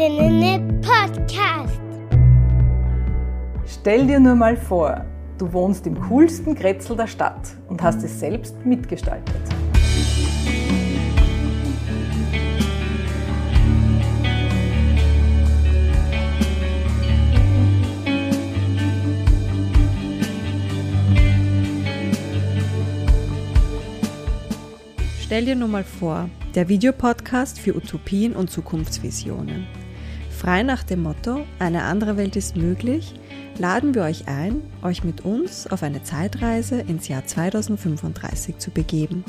Podcast. Stell dir nur mal vor, du wohnst im coolsten Kretzel der Stadt und hast es selbst mitgestaltet. Stell dir nur mal vor, der Videopodcast für Utopien und Zukunftsvisionen. Frei nach dem Motto, eine andere Welt ist möglich, laden wir euch ein, euch mit uns auf eine Zeitreise ins Jahr 2035 zu begeben.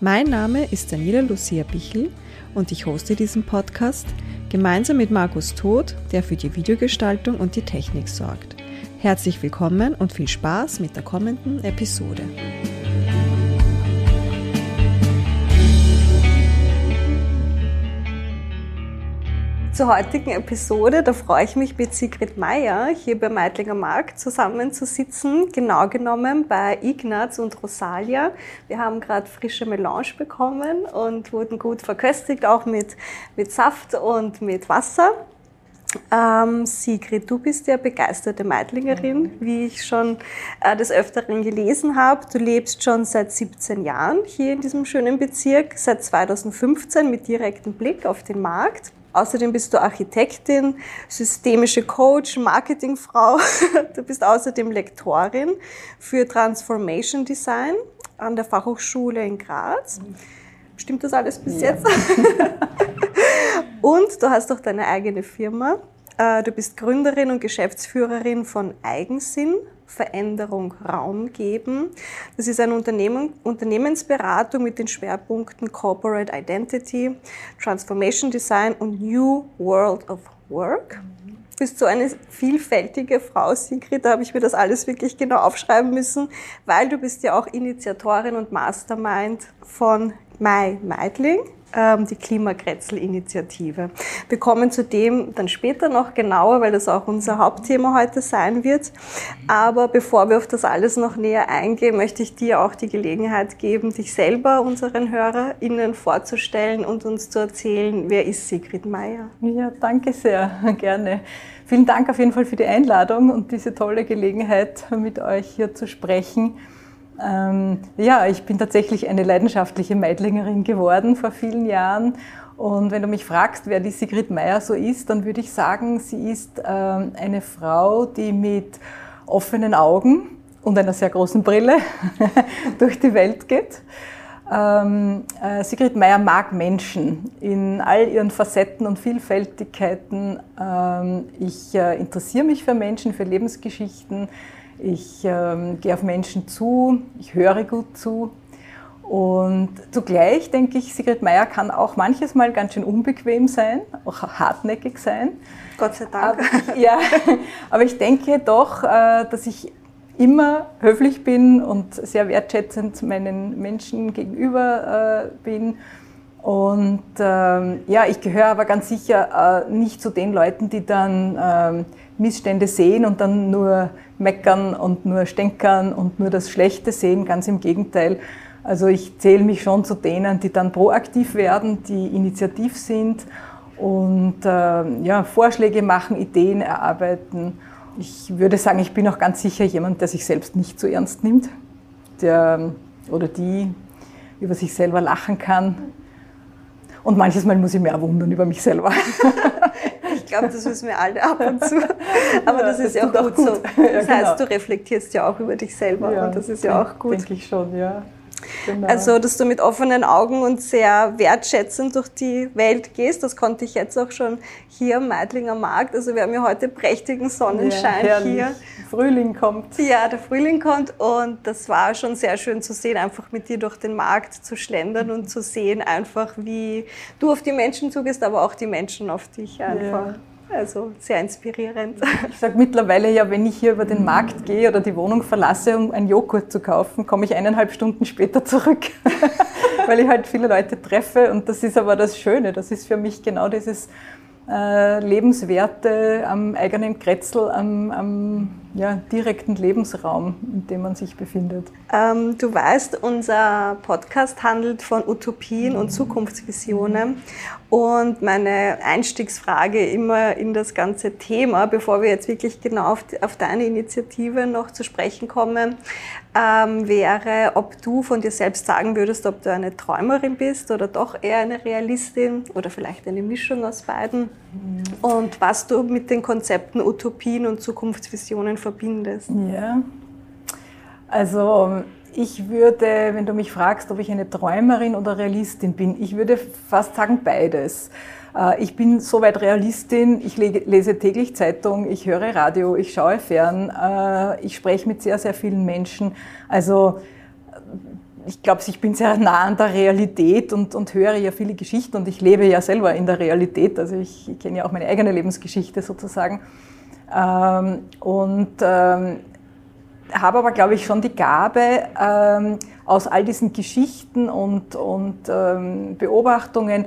Mein Name ist Daniela Lucia Bichel und ich hoste diesen Podcast gemeinsam mit Markus Todt, der für die Videogestaltung und die Technik sorgt. Herzlich willkommen und viel Spaß mit der kommenden Episode. Zur heutigen Episode, da freue ich mich mit Sigrid Meyer hier bei Meidlinger Markt zusammenzusitzen, genau genommen bei Ignaz und Rosalia. Wir haben gerade frische Melange bekommen und wurden gut verköstigt, auch mit, mit Saft und mit Wasser. Ähm, Sigrid, du bist ja begeisterte Meidlingerin, mhm. wie ich schon äh, des Öfteren gelesen habe. Du lebst schon seit 17 Jahren hier in diesem schönen Bezirk, seit 2015 mit direktem Blick auf den Markt. Außerdem bist du Architektin, systemische Coach, Marketingfrau. Du bist außerdem Lektorin für Transformation Design an der Fachhochschule in Graz. Stimmt das alles bis ja. jetzt? und du hast auch deine eigene Firma. Äh, du bist Gründerin und Geschäftsführerin von Eigensinn, Veränderung Raum geben. Das ist eine Unternehmen, Unternehmensberatung mit den Schwerpunkten Corporate Identity, Transformation Design und New World of Work. Du bist so eine vielfältige Frau, Sigrid, da habe ich mir das alles wirklich genau aufschreiben müssen, weil du bist ja auch Initiatorin und Mastermind von My Meidling ähm, die Klimakretzel-Initiative. Wir kommen zu dem dann später noch genauer, weil das auch unser Hauptthema heute sein wird. Aber bevor wir auf das alles noch näher eingehen, möchte ich dir auch die Gelegenheit geben, dich selber unseren HörerInnen vorzustellen und uns zu erzählen, wer ist Sigrid Meyer? Ja, danke sehr, gerne. Vielen Dank auf jeden Fall für die Einladung und diese tolle Gelegenheit, mit euch hier zu sprechen. Ähm, ja, ich bin tatsächlich eine leidenschaftliche Meidlingerin geworden vor vielen Jahren. Und wenn du mich fragst, wer die Sigrid Meyer so ist, dann würde ich sagen, sie ist ähm, eine Frau, die mit offenen Augen und einer sehr großen Brille durch die Welt geht. Ähm, äh, Sigrid Meyer mag Menschen in all ihren Facetten und Vielfältigkeiten. Ähm, ich äh, interessiere mich für Menschen, für Lebensgeschichten. Ich ähm, gehe auf Menschen zu, ich höre gut zu. Und zugleich denke ich, Sigrid Meyer kann auch manches Mal ganz schön unbequem sein, auch hartnäckig sein. Gott sei Dank. Aber, ja, aber ich denke doch, äh, dass ich immer höflich bin und sehr wertschätzend meinen Menschen gegenüber äh, bin. Und ähm, ja, ich gehöre aber ganz sicher äh, nicht zu den Leuten, die dann ähm, Missstände sehen und dann nur meckern und nur stänkern und nur das Schlechte sehen. Ganz im Gegenteil. Also ich zähle mich schon zu denen, die dann proaktiv werden, die initiativ sind und äh, ja, Vorschläge machen, Ideen erarbeiten. Ich würde sagen, ich bin auch ganz sicher jemand, der sich selbst nicht zu ernst nimmt, der oder die über sich selber lachen kann. Und manches Mal muss ich mich auch wundern über mich selber. Ich glaube, das wissen wir alle ab und zu. Aber ja, das ist ja auch gut, gut, so. Das ja, genau. heißt, du reflektierst ja auch über dich selber ja, und das ist ja auch gut. Denke ich schon, ja. Genau. Also, dass du mit offenen Augen und sehr wertschätzend durch die Welt gehst, das konnte ich jetzt auch schon hier am Meidlinger Markt. Also, wir haben ja heute prächtigen Sonnenschein ja, hier. Frühling kommt. Ja, der Frühling kommt und das war schon sehr schön zu sehen, einfach mit dir durch den Markt zu schlendern und zu sehen, einfach wie du auf die Menschen zugehst, aber auch die Menschen auf dich einfach. Ja. Also sehr inspirierend. Ich sage mittlerweile ja, wenn ich hier über den Markt gehe oder die Wohnung verlasse, um einen Joghurt zu kaufen, komme ich eineinhalb Stunden später zurück, weil ich halt viele Leute treffe. Und das ist aber das Schöne. Das ist für mich genau dieses äh, Lebenswerte am eigenen Kretzel, am, am ja, direkten Lebensraum, in dem man sich befindet. Ähm, du weißt, unser Podcast handelt von Utopien und Zukunftsvisionen. Und meine Einstiegsfrage immer in das ganze Thema, bevor wir jetzt wirklich genau auf, auf deine Initiative noch zu sprechen kommen, ähm, wäre, ob du von dir selbst sagen würdest, ob du eine Träumerin bist oder doch eher eine Realistin oder vielleicht eine Mischung aus beiden. Und was du mit den Konzepten Utopien und Zukunftsvisionen verbindest. Ja, also ich würde, wenn du mich fragst, ob ich eine Träumerin oder Realistin bin, ich würde fast sagen beides. Äh, ich bin soweit Realistin, ich lese täglich Zeitung, ich höre Radio, ich schaue fern, äh, ich spreche mit sehr, sehr vielen Menschen. Also ich glaube, ich bin sehr nah an der Realität und, und höre ja viele Geschichten und ich lebe ja selber in der Realität. Also ich, ich kenne ja auch meine eigene Lebensgeschichte sozusagen. Ähm, und ähm, habe aber, glaube ich, schon die Gabe, ähm, aus all diesen Geschichten und, und ähm, Beobachtungen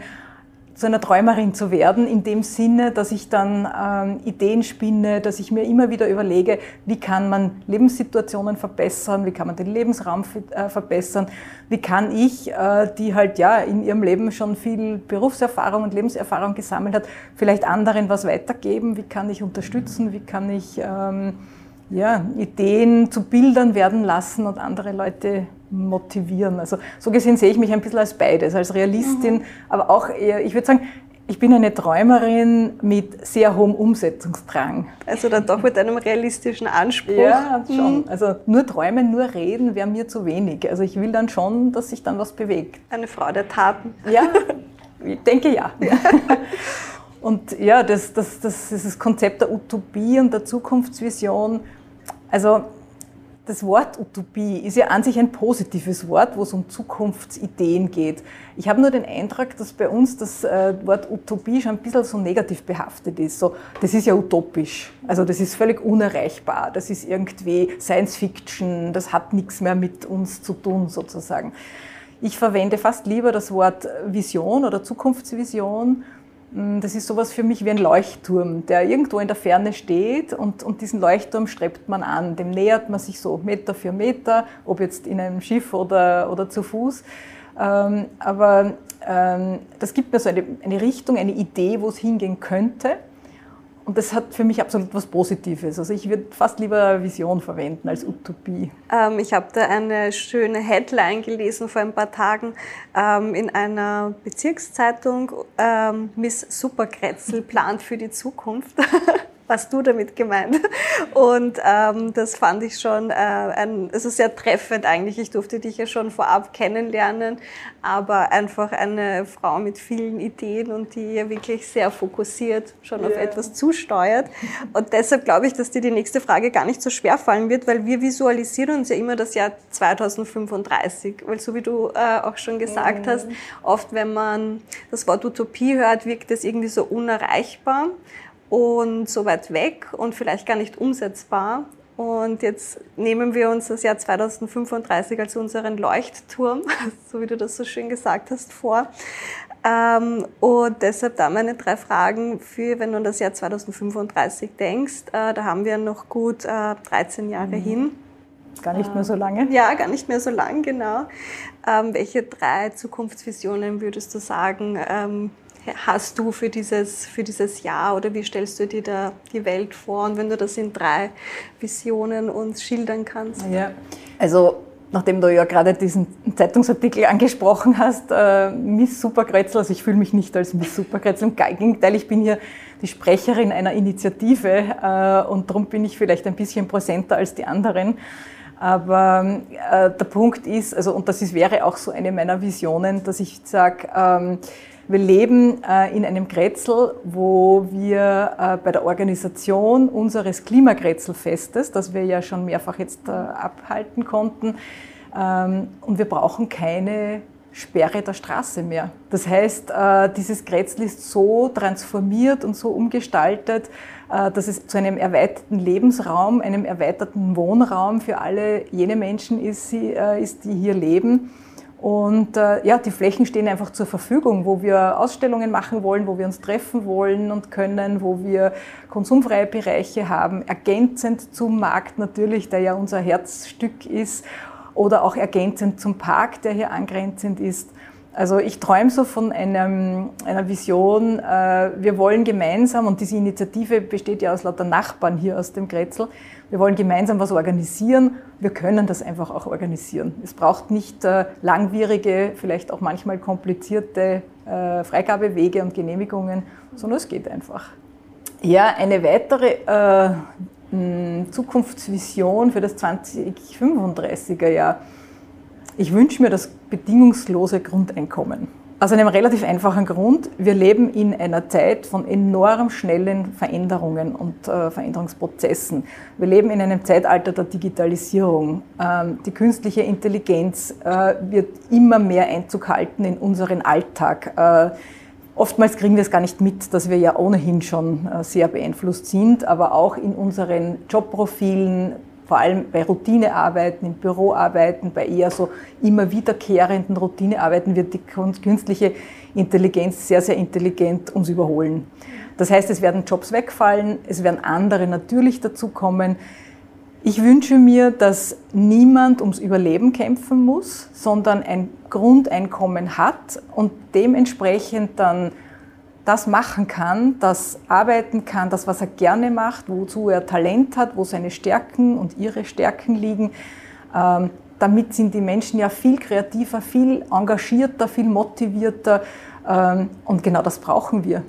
zu einer Träumerin zu werden, in dem Sinne, dass ich dann ähm, Ideen spinne, dass ich mir immer wieder überlege, wie kann man Lebenssituationen verbessern, wie kann man den Lebensraum äh, verbessern, wie kann ich, äh, die halt ja in ihrem Leben schon viel Berufserfahrung und Lebenserfahrung gesammelt hat, vielleicht anderen was weitergeben, wie kann ich unterstützen, wie kann ich ähm, ja, Ideen zu Bildern werden lassen und andere Leute motivieren. Also so gesehen sehe ich mich ein bisschen als beides, als Realistin, mhm. aber auch eher, ich würde sagen, ich bin eine Träumerin mit sehr hohem Umsetzungsdrang. Also dann doch mit einem realistischen Anspruch. Ja, schon. Mhm. Also nur träumen, nur reden wäre mir zu wenig. Also ich will dann schon, dass sich dann was bewegt. Eine Frau der Taten. Ja, ich denke ja. ja. Und ja, das, das, das, das Konzept der Utopie und der Zukunftsvision also das Wort Utopie ist ja an sich ein positives Wort, wo es um Zukunftsideen geht. Ich habe nur den Eindruck, dass bei uns das äh, Wort Utopie schon ein bisschen so negativ behaftet ist. So, das ist ja utopisch. Also das ist völlig unerreichbar. Das ist irgendwie Science Fiction. Das hat nichts mehr mit uns zu tun sozusagen. Ich verwende fast lieber das Wort Vision oder Zukunftsvision das ist sowas für mich wie ein Leuchtturm, der irgendwo in der Ferne steht und, und diesen Leuchtturm strebt man an. Dem nähert man sich so Meter für Meter, ob jetzt in einem Schiff oder, oder zu Fuß. Ähm, aber ähm, das gibt mir so eine, eine Richtung, eine Idee, wo es hingehen könnte. Und das hat für mich absolut was Positives. Also ich würde fast lieber Vision verwenden als Utopie. Ähm, ich habe da eine schöne Headline gelesen vor ein paar Tagen ähm, in einer Bezirkszeitung. Ähm, Miss Superkretzel plant für die Zukunft. was du damit gemeint. Und ähm, das fand ich schon äh, ein, also sehr treffend eigentlich. Ich durfte dich ja schon vorab kennenlernen, aber einfach eine Frau mit vielen Ideen und die ja wirklich sehr fokussiert schon yeah. auf etwas zusteuert. Und deshalb glaube ich, dass dir die nächste Frage gar nicht so schwer fallen wird, weil wir visualisieren uns ja immer das Jahr 2035. Weil so wie du äh, auch schon gesagt mhm. hast, oft wenn man das Wort Utopie hört, wirkt es irgendwie so unerreichbar und so weit weg und vielleicht gar nicht umsetzbar. Und jetzt nehmen wir uns das Jahr 2035 als unseren Leuchtturm, so wie du das so schön gesagt hast, vor. Ähm, und deshalb da meine drei Fragen für, wenn du an das Jahr 2035 denkst. Äh, da haben wir noch gut 13 äh, Jahre mhm. hin. Gar nicht mehr so lange? Ja, gar nicht mehr so lang, genau. Ähm, welche drei Zukunftsvisionen würdest du sagen, ähm, hast du für dieses, für dieses Jahr oder wie stellst du dir da die Welt vor? Und wenn du das in drei Visionen uns schildern kannst. Ja, also nachdem du ja gerade diesen Zeitungsartikel angesprochen hast, äh, Miss Superkretzel, also ich fühle mich nicht als Miss Superkretzel, im Gegenteil, ich bin hier die Sprecherin einer Initiative äh, und darum bin ich vielleicht ein bisschen präsenter als die anderen. Aber äh, der Punkt ist, also, und das ist, wäre auch so eine meiner Visionen, dass ich sage, ähm, wir leben äh, in einem Grätzl, wo wir äh, bei der Organisation unseres Klimagrätzelfestes, das wir ja schon mehrfach jetzt äh, abhalten konnten, ähm, und wir brauchen keine Sperre der Straße mehr. Das heißt, dieses Grätzl ist so transformiert und so umgestaltet, dass es zu einem erweiterten Lebensraum, einem erweiterten Wohnraum für alle jene Menschen ist, die hier leben Und äh, ja, die Flächen stehen einfach zur Verfügung, wo wir Ausstellungen machen wollen, wo wir uns treffen wollen und können, wo wir konsumfreie Bereiche haben, ergänzend zum Markt natürlich, der ja unser Herzstück ist, oder auch ergänzend zum Park, der hier angrenzend ist. Also ich träume so von einem, einer Vision, äh, wir wollen gemeinsam, und diese Initiative besteht ja aus lauter Nachbarn hier aus dem Grätzl, wir wollen gemeinsam was organisieren, wir können das einfach auch organisieren. Es braucht nicht äh, langwierige, vielleicht auch manchmal komplizierte äh, Freigabewege und Genehmigungen, sondern es geht einfach. Ja, eine weitere Zukunftsvision für das 2035er Jahr ich wünsche mir das bedingungslose Grundeinkommen. Aus einem relativ einfachen Grund. Wir leben in einer Zeit von enorm schnellen Veränderungen und äh, Veränderungsprozessen. Wir leben in einem Zeitalter der Digitalisierung. Ähm, die künstliche Intelligenz äh, wird immer mehr Einzug halten in unseren Alltag. Äh, oftmals kriegen wir es gar nicht mit, dass wir ja ohnehin schon äh, sehr beeinflusst sind, aber auch in unseren Jobprofilen, vor allem bei Routinearbeiten, im Büroarbeiten, bei eher so immer wiederkehrenden Routinearbeiten wird die künstliche Intelligenz sehr, sehr intelligent uns überholen. Das heißt, es werden Jobs wegfallen, es werden andere natürlich dazukommen. Ich wünsche mir, dass niemand ums Überleben kämpfen muss, sondern ein Grundeinkommen hat und dementsprechend dann das machen kann, das arbeiten kann, das, was er gerne macht, wozu er Talent hat, wo seine Stärken und ihre Stärken liegen. Ähm, damit sind die Menschen ja viel kreativer, viel engagierter, viel motivierter. Ähm, und genau das brauchen wir.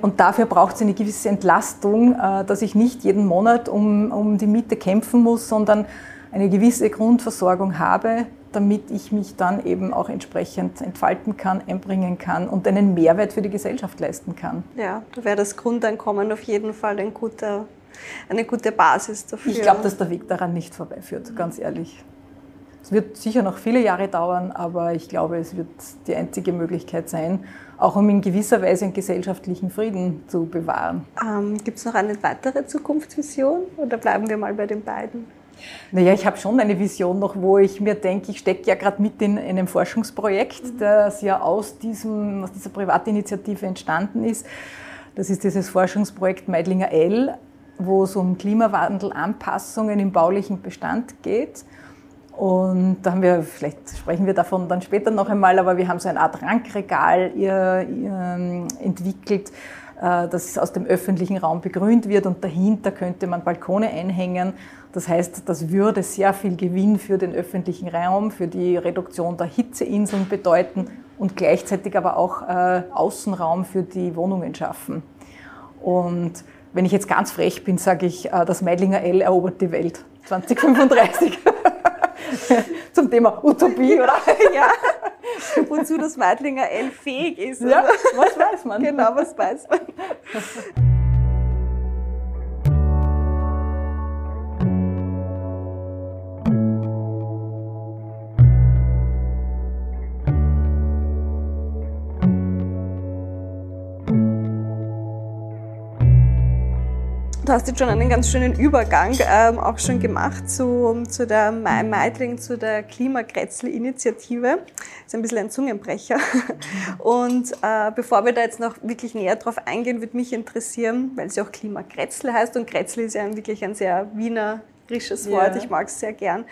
Und dafür braucht es eine gewisse Entlastung, äh, dass ich nicht jeden Monat um, um die Miete kämpfen muss, sondern eine gewisse Grundversorgung habe, damit ich mich dann eben auch entsprechend entfalten kann, einbringen kann und einen Mehrwert für die Gesellschaft leisten kann. Ja, da wäre das Grundeinkommen auf jeden Fall ein guter, eine gute Basis dafür. Ich glaube, dass der Weg daran nicht vorbeiführt, ganz ehrlich. Es wird sicher noch viele Jahre dauern, aber ich glaube, es wird die einzige Möglichkeit sein, auch um in gewisser Weise einen gesellschaftlichen Frieden zu bewahren. Ähm, Gibt es noch eine weitere Zukunftsvision oder bleiben wir mal bei den beiden? Naja, ich habe schon eine Vision noch, wo ich mir denke, ich stecke ja gerade mit in einem Forschungsprojekt, mhm. das ja aus, diesem, aus dieser Privatinitiative entstanden ist. Das ist dieses Forschungsprojekt Meidlinger L, wo es um Klimawandelanpassungen im baulichen Bestand geht. Und da haben wir, vielleicht sprechen wir davon dann später noch einmal, aber wir haben so eine Art Rankregal entwickelt, äh, das aus dem öffentlichen Raum begrünt wird und dahinter könnte man Balkone einhängen. Das heißt, das würde sehr viel Gewinn für den öffentlichen Raum, für die Reduktion der Hitzeinseln bedeuten und gleichzeitig aber auch äh, Außenraum für die Wohnungen schaffen. Und wenn ich jetzt ganz frech bin, sage ich, äh, das Meidlinger L erobert die Welt 2035. Zum Thema Utopie, oder? ja. Wozu das Meidlinger L fähig ist. Ja, was weiß man. Genau, was weiß man. Du hast jetzt schon einen ganz schönen Übergang ähm, auch schon gemacht zu, zu der Meidling, zu der Klimakretzel-Initiative. Ist ein bisschen ein Zungenbrecher. Und äh, bevor wir da jetzt noch wirklich näher drauf eingehen, würde mich interessieren, weil sie auch Klimakretzel heißt und Kretzel ist ja wirklich ein sehr wienerisches Wort, ja. ich mag es sehr gern.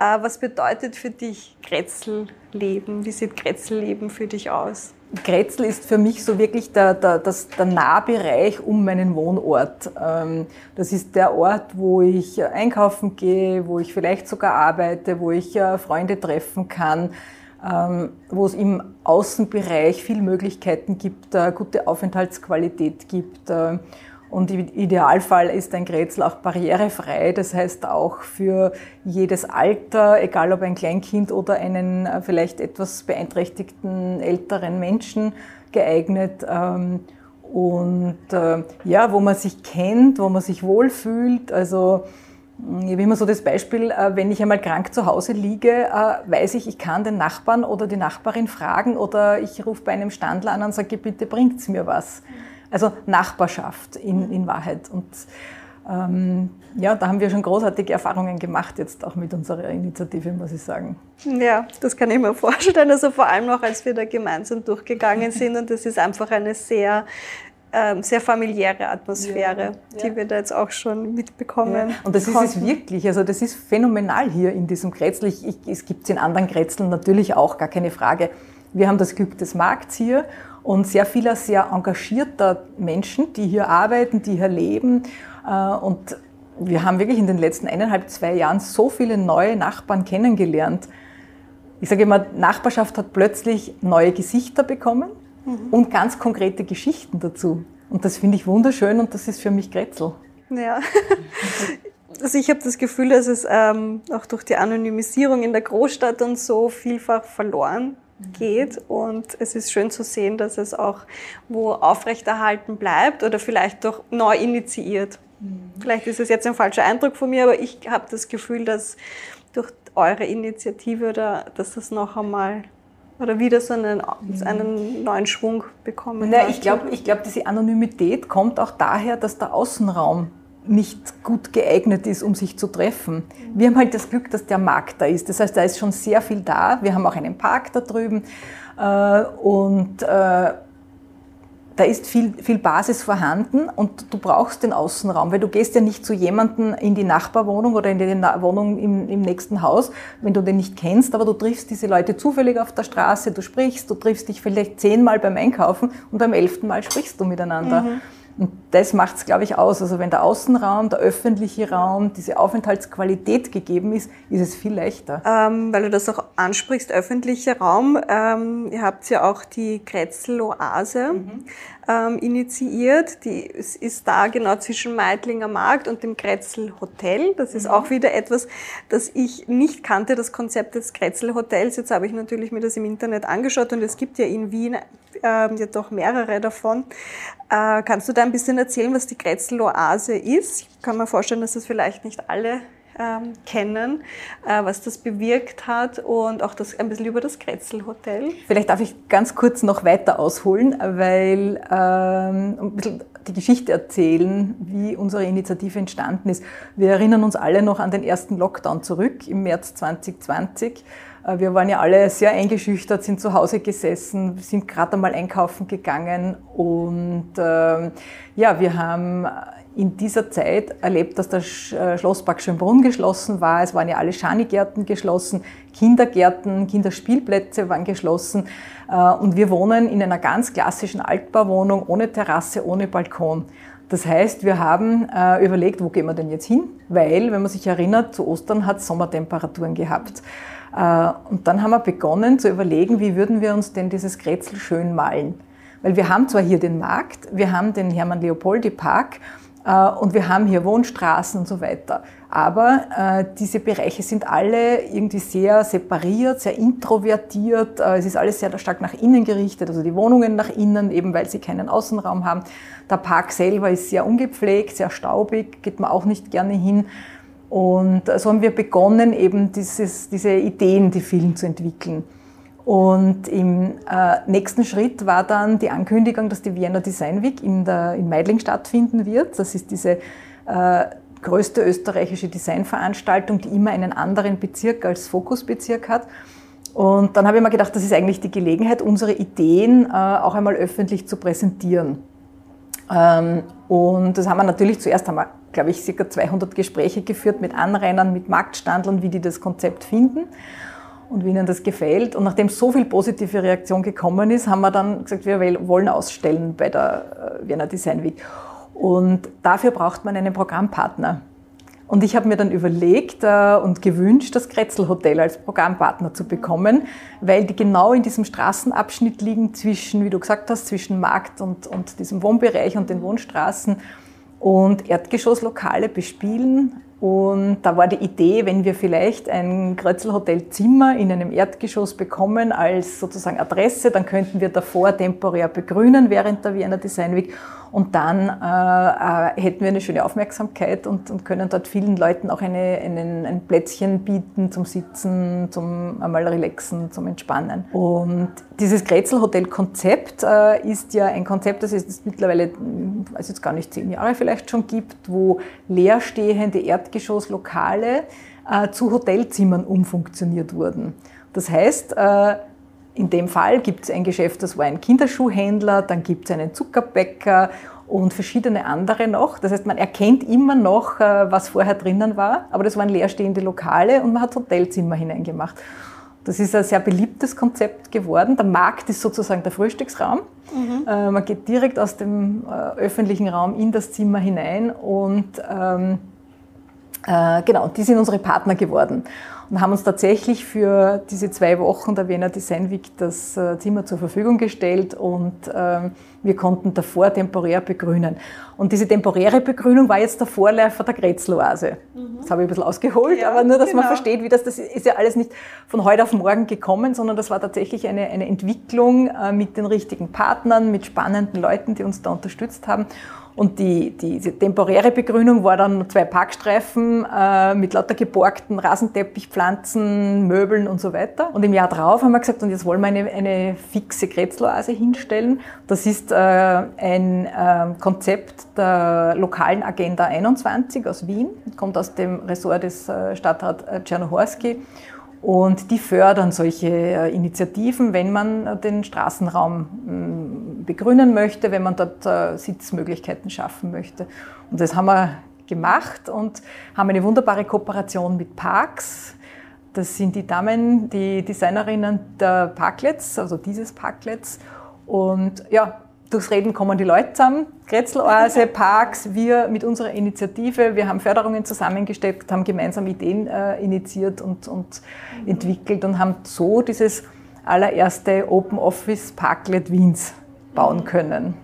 Äh, was bedeutet für dich Kretzelleben? Wie sieht Kretzelleben für dich aus? Grätzl ist für mich so wirklich der, der, das, der Nahbereich um meinen Wohnort. Ähm, das ist der Ort, wo ich einkaufen gehe, wo ich vielleicht sogar arbeite, wo ich äh, Freunde treffen kann, ähm, wo es im Außenbereich viele Möglichkeiten gibt, äh, gute Aufenthaltsqualität gibt. Und im Idealfall ist ein Grätzl auch barrierefrei, das heißt auch für jedes Alter, egal ob ein Kleinkind oder einen äh, vielleicht etwas beeinträchtigten älteren Menschen geeignet. Ähm, und äh, ja, wo man sich kennt, wo man sich wohlfühlt. Also ich habe immer so das Beispiel, äh, wenn ich einmal krank zu Hause liege, weiß ich, ich kann den Nachbarn oder die Nachbarin fragen oder ich rufe bei einem Standler an und sage, bitte bringt's mir was. Also Nachbarschaft in, in Wahrheit. Und ähm, ja, da haben wir schon großartige Erfahrungen gemacht, jetzt auch mit unserer Initiative, muss ich sagen. Ja, das kann ich mir vorstellen. Also vor allem auch, als wir da gemeinsam durchgegangen sind. Und das ist einfach eine sehr ähm, sehr familiäre Atmosphäre, ja, die ja. wir da jetzt auch schon mitbekommen. Ja. Und das konnten. ist es wirklich, also das ist phänomenal hier in diesem. Ich, ich, es gibt es in anderen Kretzeln natürlich auch, gar keine Frage. Wir haben das Glück des Markts hier und sehr vieler sehr engagierter Menschen, die hier arbeiten, die hier leben. Äh, und wir haben wirklich in den letzten eineinhalb, zwei Jahren so viele neue Nachbarn kennengelernt. Ich sage immer, Nachbarschaft hat plötzlich neue Gesichter bekommen mhm. und ganz konkrete Geschichten dazu. Und das finde ich wunderschön und das ist für mich Grätzl. Ja. Also ich habe das Gefühl, dass es ähm, auch durch die Anonymisierung in der Großstadt und so vielfach verloren geht. Und es ist schön zu sehen, dass es auch wo aufrechterhalten bleibt oder vielleicht doch neu initiiert. Mhm. Vielleicht ist es jetzt ein falscher Eindruck von mir, aber ich habe das Gefühl, dass durch eure Initiative oder dass das noch einmal oder wieder so einen, mhm. einen neuen Schwung bekommen Na, Ich glaube, ich glaub, diese Anonymität kommt auch daher, dass der Außenraum nicht gut geeignet ist, um sich zu treffen. Wir haben halt das Glück, dass der Markt da ist. Das heißt, da ist schon sehr viel da. Wir haben auch einen Park da drüben äh, und äh, da ist viel, viel Basis vorhanden und du brauchst den Außenraum, weil du gehst ja nicht zu jemandem in die Nachbarwohnung oder in die Wohnung im, im, nächsten Haus, wenn du den nicht kennst, aber du triffst diese Leute zufällig auf der Straße, du sprichst, du triffst dich vielleicht zehnmal beim Einkaufen und beim elften Mal sprichst du miteinander. Mhm. Und das macht es, glaube ich, aus. Also wenn der Außenraum, der öffentliche Raum, diese Aufenthaltsqualität gegeben ist, ist es viel leichter. Ähm, weil du das auch ansprichst, öffentlicher Raum. Ähm, ihr habt ja auch die Kretzel-Oase mhm. ähm, initiiert. Die ist da genau zwischen Meidlinger Markt und dem Kretzel Hotel. Das ist mhm. auch wieder etwas, das ich nicht kannte, das Konzept des Kretzel Hotels. Jetzt habe ich natürlich mir das im Internet angeschaut und es gibt ja in Wien ähm, ja doch mehrere davon. Äh, kannst du da ein bisschen erzählen, was die Kretzel-Oase ist? Ich kann mir vorstellen, dass das vielleicht nicht alle ähm, kennen, äh, was das bewirkt hat und auch das, ein bisschen über das Kretzel-Hotel. Vielleicht darf ich ganz kurz noch weiter ausholen, weil ähm, ein bisschen die Geschichte erzählen, wie unsere Initiative entstanden ist. Wir erinnern uns alle noch an den ersten Lockdown zurück im März 2020 äh, wir waren ja alle sehr eingeschüchtert, sind zu Hause gesessen, sind gerade einmal einkaufen gegangen und äh, ja, wir haben in dieser Zeit erlebt, dass der äh, Schlosspark Schönbrunn geschlossen war. Es waren ja alle Schanigärten geschlossen, Kindergärten, Kinderspielplätze waren geschlossen äh, und wir wohnen in einer ganz klassischen Altbauwohnung ohne Terrasse, ohne Balkon. Das heißt, wir haben äh, überlegt, wo gehen wir denn jetzt hin? Weil, wenn man sich erinnert, zu Ostern hat es Sommertemperaturen gehabt. Äh, und dann haben wir begonnen zu überlegen, wie würden wir uns denn dieses Kretzel schön malen. Weil wir haben zwar hier den Markt, wir haben den Hermann-Leopoldi-Park äh, und wir haben hier Wohnstraßen und so weiter. Aber äh, diese Bereiche sind alle irgendwie sehr separiert, sehr introvertiert. Es ist alles sehr stark nach innen gerichtet, also die Wohnungen nach innen, eben weil sie keinen Außenraum haben. Der Park selber ist sehr ungepflegt, sehr staubig, geht man auch nicht gerne hin. Und so haben wir begonnen, eben dieses, diese Ideen, die vielen zu entwickeln. Und im äh, nächsten Schritt war dann die Ankündigung, dass die Vienna Design Week in, der, in Meidling stattfinden wird. Das ist diese äh, größte österreichische Designveranstaltung, die immer einen anderen Bezirk als Fokusbezirk hat. Und dann habe ich mir gedacht, das ist eigentlich die Gelegenheit, unsere Ideen äh, auch einmal öffentlich zu präsentieren. Ähm, und das haben wir natürlich zuerst einmal glaube ich, circa 200 Gespräche geführt mit Anrainern, mit Marktstandlern, wie die das Konzept finden und wie ihnen das gefällt. Und nachdem so viel positive Reaktion gekommen ist, haben wir dann gesagt, wir wollen ausstellen bei der äh, Vienna Design Week. Und dafür braucht man einen Programmpartner. Und ich habe mir dann überlegt äh, und gewünscht, das Kretzel Hotel als Programmpartner zu bekommen, weil die genau in diesem Straßenabschnitt liegen zwischen, wie du gesagt hast, zwischen Markt und, und diesem Wohnbereich und den Wohnstraßen und Erdgeschosslokale bespielen. Und da war die Idee, wenn wir vielleicht ein Krötzl-Hotelzimmer in einem Erdgeschoss bekommen als sozusagen Adresse, dann könnten wir davor temporär begrünen während der Wiener Design Week und dann äh, äh, hätten wir eine schöne Aufmerksamkeit und, und können dort vielen Leuten auch eine, einen, ein Plätzchen bieten zum Sitzen, zum einmal relaxen, zum Entspannen. Und dieses Grätzl-Hotel-Konzept äh, ist ja ein Konzept, das es mittlerweile, weiß jetzt gar nicht, zehn Jahre vielleicht schon gibt, wo leerstehende Erdgeschosslokale äh, zu Hotelzimmern umfunktioniert wurden. Das heißt, äh, in dem Fall gibt es ein Geschäft, das war ein Kinderschuhhändler, dann gibt es einen Zuckerbäcker und verschiedene andere noch. Das heißt, man erkennt immer noch, äh, was vorher drinnen war, aber das waren leerstehende Lokale und man hat Hotelzimmer hineingemacht. Das ist ein sehr beliebtes Konzept geworden. Der Markt ist sozusagen der Frühstücksraum. Mhm. Äh, man geht direkt aus dem äh, öffentlichen Raum in das Zimmer hinein und ähm, äh, genau, die sind unsere Partner geworden und haben uns tatsächlich für diese zwei Wochen der Wiener Design Week das äh, Zimmer zur Verfügung gestellt und ähm, wir konnten davor temporär begrünen. Und diese temporäre Begrünung war jetzt der Vorläufer der Grätzloase. Mhm. Das habe ich ein bisschen ausgeholt, ja, aber nur, dass genau. man versteht, wie das, das ist ja alles nicht von heute auf morgen gekommen, sondern das war tatsächlich eine, eine Entwicklung äh, mit den richtigen Partnern, mit spannenden Leuten, die uns da unterstützt haben. Und die, die, diese temporäre Begrünung war dann zwei Parkstreifen äh, mit lauter geborgten Rasenteppichpflanzen, Möbeln und so weiter. Und im Jahr drauf haben wir gesagt, und jetzt wollen wir eine, eine fixe Kretzeloase hinstellen. Das ist äh, ein äh, Konzept der lokalen Agenda 21 aus Wien, kommt aus dem Ressort des äh, Stadtrat äh, Czernohorski und die fördern solche äh, Initiativen, wenn man äh, den Straßenraum mm, begrünen möchte, wenn man dort äh, Sitzmöglichkeiten schaffen möchte. Und das haben wir gemacht und haben eine wunderbare Kooperation mit Parks. Das sind die Damen, die Designerinnen der Parklets, also dieses Parklets. Und ja, durchs Reden kommen die Leute zusammen. Grätzloase, Parks, wir mit unserer Initiative, wir haben Förderungen zusammengesteckt, haben gemeinsam Ideen äh, initiiert und, und mhm. entwickelt und haben so dieses allererste Open Office Parklet Wiens bauen mhm. können.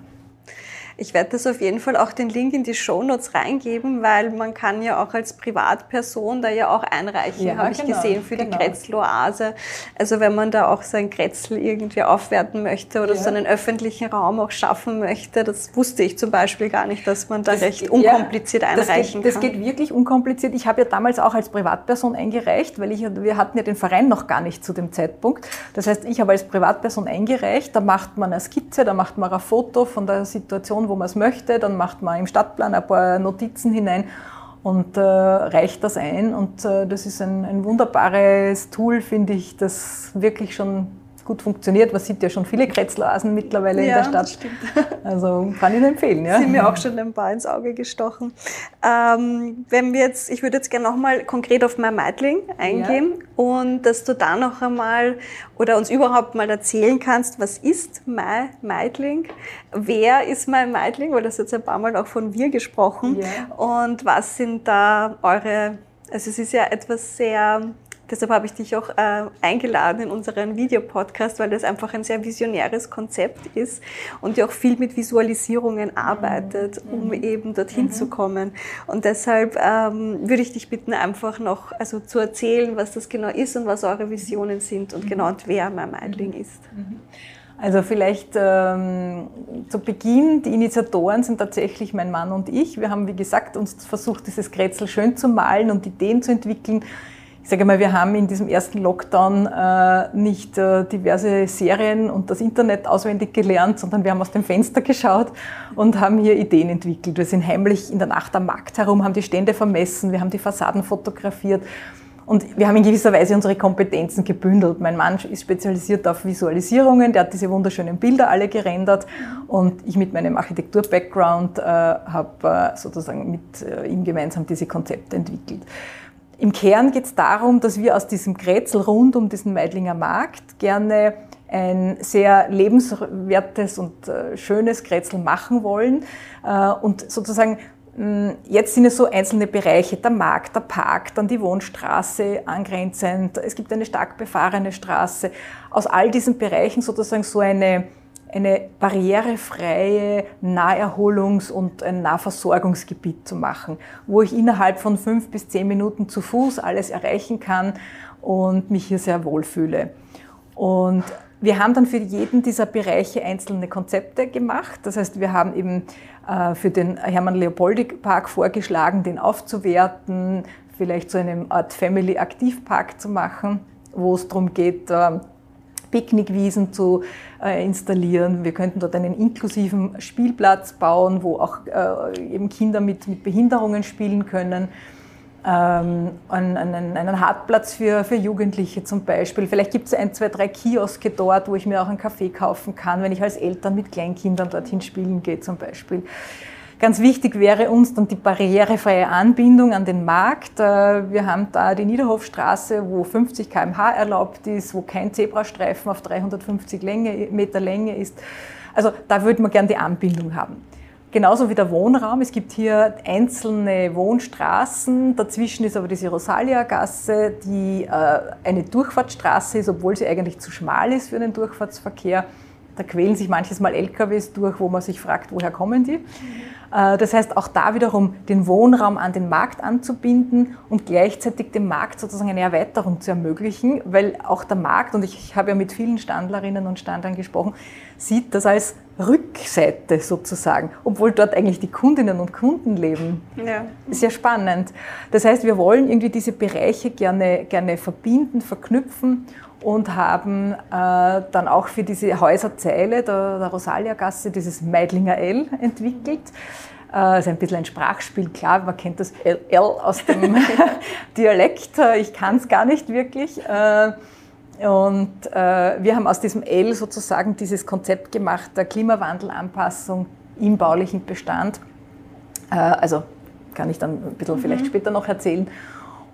Ich werde das auf jeden Fall auch den Link in die Show Notes reingeben, weil man kann ja auch als Privatperson da ja auch einreichen, ja, habe ich genau, gesehen, für genau. die Kretzeloase. Also wenn man da auch sein Kretzel irgendwie aufwerten möchte oder ja. so einen öffentlichen Raum auch schaffen möchte, das wusste ich zum Beispiel gar nicht, dass man da das recht unkompliziert ja, einreichen das geht, kann. Das geht wirklich unkompliziert. Ich habe ja damals auch als Privatperson eingereicht, weil ich, wir hatten ja den Verein noch gar nicht zu dem Zeitpunkt. Das heißt, ich habe als Privatperson eingereicht, da macht man eine Skizze, da macht man ein Foto von der Situation, wo man es möchte. Dann macht man im Stadtplan ein paar Notizen hinein und äh, reicht das ein. Und äh, das ist ein, ein wunderbares Tool, finde ich, das wirklich schon gut funktioniert. Man sieht ja schon viele Kretzlasen mittlerweile ja, in der Stadt. Also kann ich empfehlen. Ja. Sind mir auch schon ein paar ins Auge gestochen. Ähm, wenn wir jetzt, ich würde jetzt gerne nochmal konkret auf mein Meitling eingehen ja. und dass du da noch einmal oder uns überhaupt mal erzählen kannst, was ist mein Meitling? Wer ist mein Meitling? Weil das jetzt ein paar Mal auch von wir gesprochen. Ja. Und was sind da eure also es ist ja etwas sehr Deshalb habe ich dich auch äh, eingeladen in unseren Videopodcast, weil das einfach ein sehr visionäres Konzept ist und die auch viel mit Visualisierungen arbeitet, mhm. um mhm. eben dorthin mhm. zu kommen. Und deshalb ähm, würde ich dich bitten, einfach noch also zu erzählen, was das genau ist und was eure Visionen sind und mhm. genau und wer mein Meidling mhm. ist. Mhm. Also vielleicht ähm, zu Beginn, die Initiatoren sind tatsächlich mein Mann und ich. Wir haben, wie gesagt, uns versucht, dieses Kretzel schön zu malen und Ideen zu entwickeln ich sage mal, wir haben in diesem ersten Lockdown äh, nicht äh, diverse Serien und das Internet auswendig gelernt, sondern wir haben aus dem Fenster geschaut und haben hier Ideen entwickelt. Wir sind heimlich in der Nacht am Markt herum, haben die Stände vermessen, wir haben die Fassaden fotografiert. Und wir haben in gewisser Weise unsere Kompetenzen gebündelt. Mein Mann ist spezialisiert auf Visualisierungen, der hat diese wunderschönen Bilder alle gerendert und ich mit meinem Architektur-Background äh, habe äh, sozusagen mit äh, ihm gemeinsam diese Konzepte entwickelt. Im Kern geht es darum, dass wir aus diesem Grätzl rund um diesen Meidlinger Markt gerne ein sehr lebenswertes und äh, schönes Grätzl machen wollen äh, und sozusagen Jetzt sind es so einzelne Bereiche, der Markt, der Park, dann die Wohnstraße angrenzend, es gibt eine stark befahrene Straße. Aus all diesen Bereichen sozusagen so eine eine barrierefreie Naherholungs- und ein Nahversorgungsgebiet zu machen, wo ich innerhalb von fünf bis zehn Minuten zu Fuß alles erreichen kann und mich hier sehr wohlfühle. Und wir haben dann für jeden dieser Bereiche einzelne Konzepte gemacht. Das heißt, wir haben eben äh, für den Hermann-Leopoldi-Park vorgeschlagen, den aufzuwerten, vielleicht zu einem Art Family-Aktivpark zu machen, wo es darum geht, äh, Picknickwiesen zu äh, installieren. Wir könnten dort einen inklusiven Spielplatz bauen, wo auch eben Kinder mit, mit Behinderungen spielen können ähm, einen, einen Hartplatz für, für Jugendliche zum Beispiel. Vielleicht gibt es ein, zwei, drei Kioske dort, wo ich mir auch einen Kaffee kaufen kann, wenn ich als Eltern mit Kleinkindern dorthin spielen gehe zum Beispiel. Ganz wichtig wäre uns dann die barrierefreie Anbindung an den Markt. Äh, wir haben da die Niederhofstraße, wo 50 km/h erlaubt ist, wo kein Zebrastreifen auf 350 Länge, Meter Länge ist. Also da würde man gerne die Anbindung haben. Genauso wie der Wohnraum. Es gibt hier einzelne Wohnstraßen. Dazwischen ist aber diese Rosalia-Gasse, die äh, eine Durchfahrtsstraße ist, obwohl sie eigentlich zu schmal ist für den Durchfahrtsverkehr. Da quälen sich manches Mal LKWs durch, wo man sich fragt, woher kommen die. Äh, das heißt, auch da wiederum den Wohnraum an den Markt anzubinden und gleichzeitig dem Markt sozusagen eine Erweiterung zu ermöglichen, weil auch der Markt, und ich habe ja mit vielen Standlerinnen und Standlern gesprochen, sieht das als Rückseite sozusagen, obwohl dort eigentlich die Kundinnen und Kunden leben. Ja. Sehr spannend. Das heißt, wir wollen irgendwie diese Bereiche gerne, gerne verbinden, verknüpfen und haben äh, dann auch für diese Häuserzeile der, der Rosalia-Gasse dieses Meidlinger L entwickelt. Äh, das ist ein bisschen ein Sprachspiel, klar, man kennt das L, L aus dem Dialekt, ich kann es gar nicht wirklich. Äh, und äh, wir haben aus diesem L sozusagen dieses Konzept gemacht der Klimawandelanpassung im baulichen Bestand. Äh, also kann ich dann ein bisschen mhm. vielleicht später noch erzählen.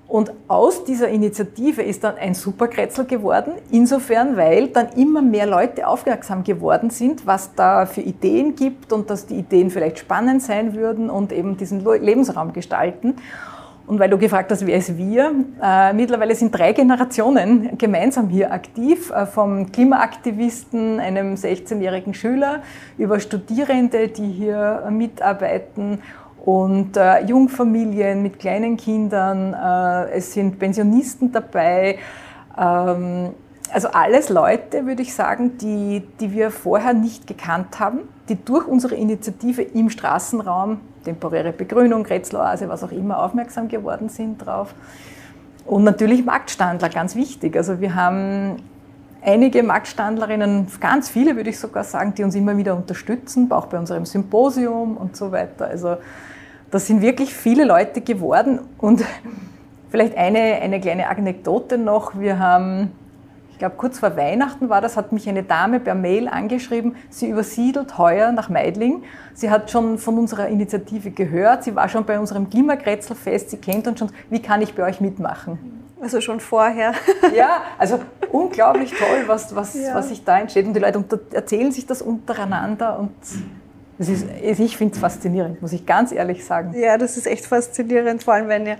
Und aus dieser Initiative ist dann ein Superkretzel geworden, insofern, weil dann immer mehr Leute aufmerksam geworden sind, was da für Ideen gibt und dass die Ideen vielleicht spannend sein würden und eben diesen Lebensraum gestalten. Und weil du gefragt hast, wer ist wir? Äh, mittlerweile sind drei Generationen gemeinsam hier aktiv, äh, vom Klimaaktivisten, einem 16-jährigen Schüler, über Studierende, die hier mitarbeiten und äh, Jungfamilien mit kleinen Kindern. Es sind Pensionisten dabei. Ähm, also alles Leute, würde ich sagen, die, die wir vorher nicht gekannt haben, die durch unsere Initiative im Straßenraum temporäre Begrünung, Kretzeloase, was auch immer, aufmerksam geworden sind drauf. Und natürlich Marktstandler, ganz wichtig. Also wir haben einige Marktstandlerinnen, ganz viele würde ich sogar sagen, die uns immer wieder unterstützen, auch bei unserem Symposium und so weiter. Also das sind wirklich viele Leute geworden. Und vielleicht eine, eine kleine Anekdote noch. Wir haben glaube kurz vor Weihnachten war das, hat mich eine Dame per Mail angeschrieben, sie übersiedelt heuer nach Meidling. Sie hat schon von unserer Initiative gehört, sie war schon bei unserem Klimakretzelfest, sie kennt uns schon, wie kann ich bei euch mitmachen? Also schon vorher. Ja, also unglaublich toll, was, was, ja. was sich da entsteht. Und die Leute erzählen sich das untereinander und ist, ich finde es faszinierend, muss ich ganz ehrlich sagen. Ja, das ist echt faszinierend, vor allem wenn ihr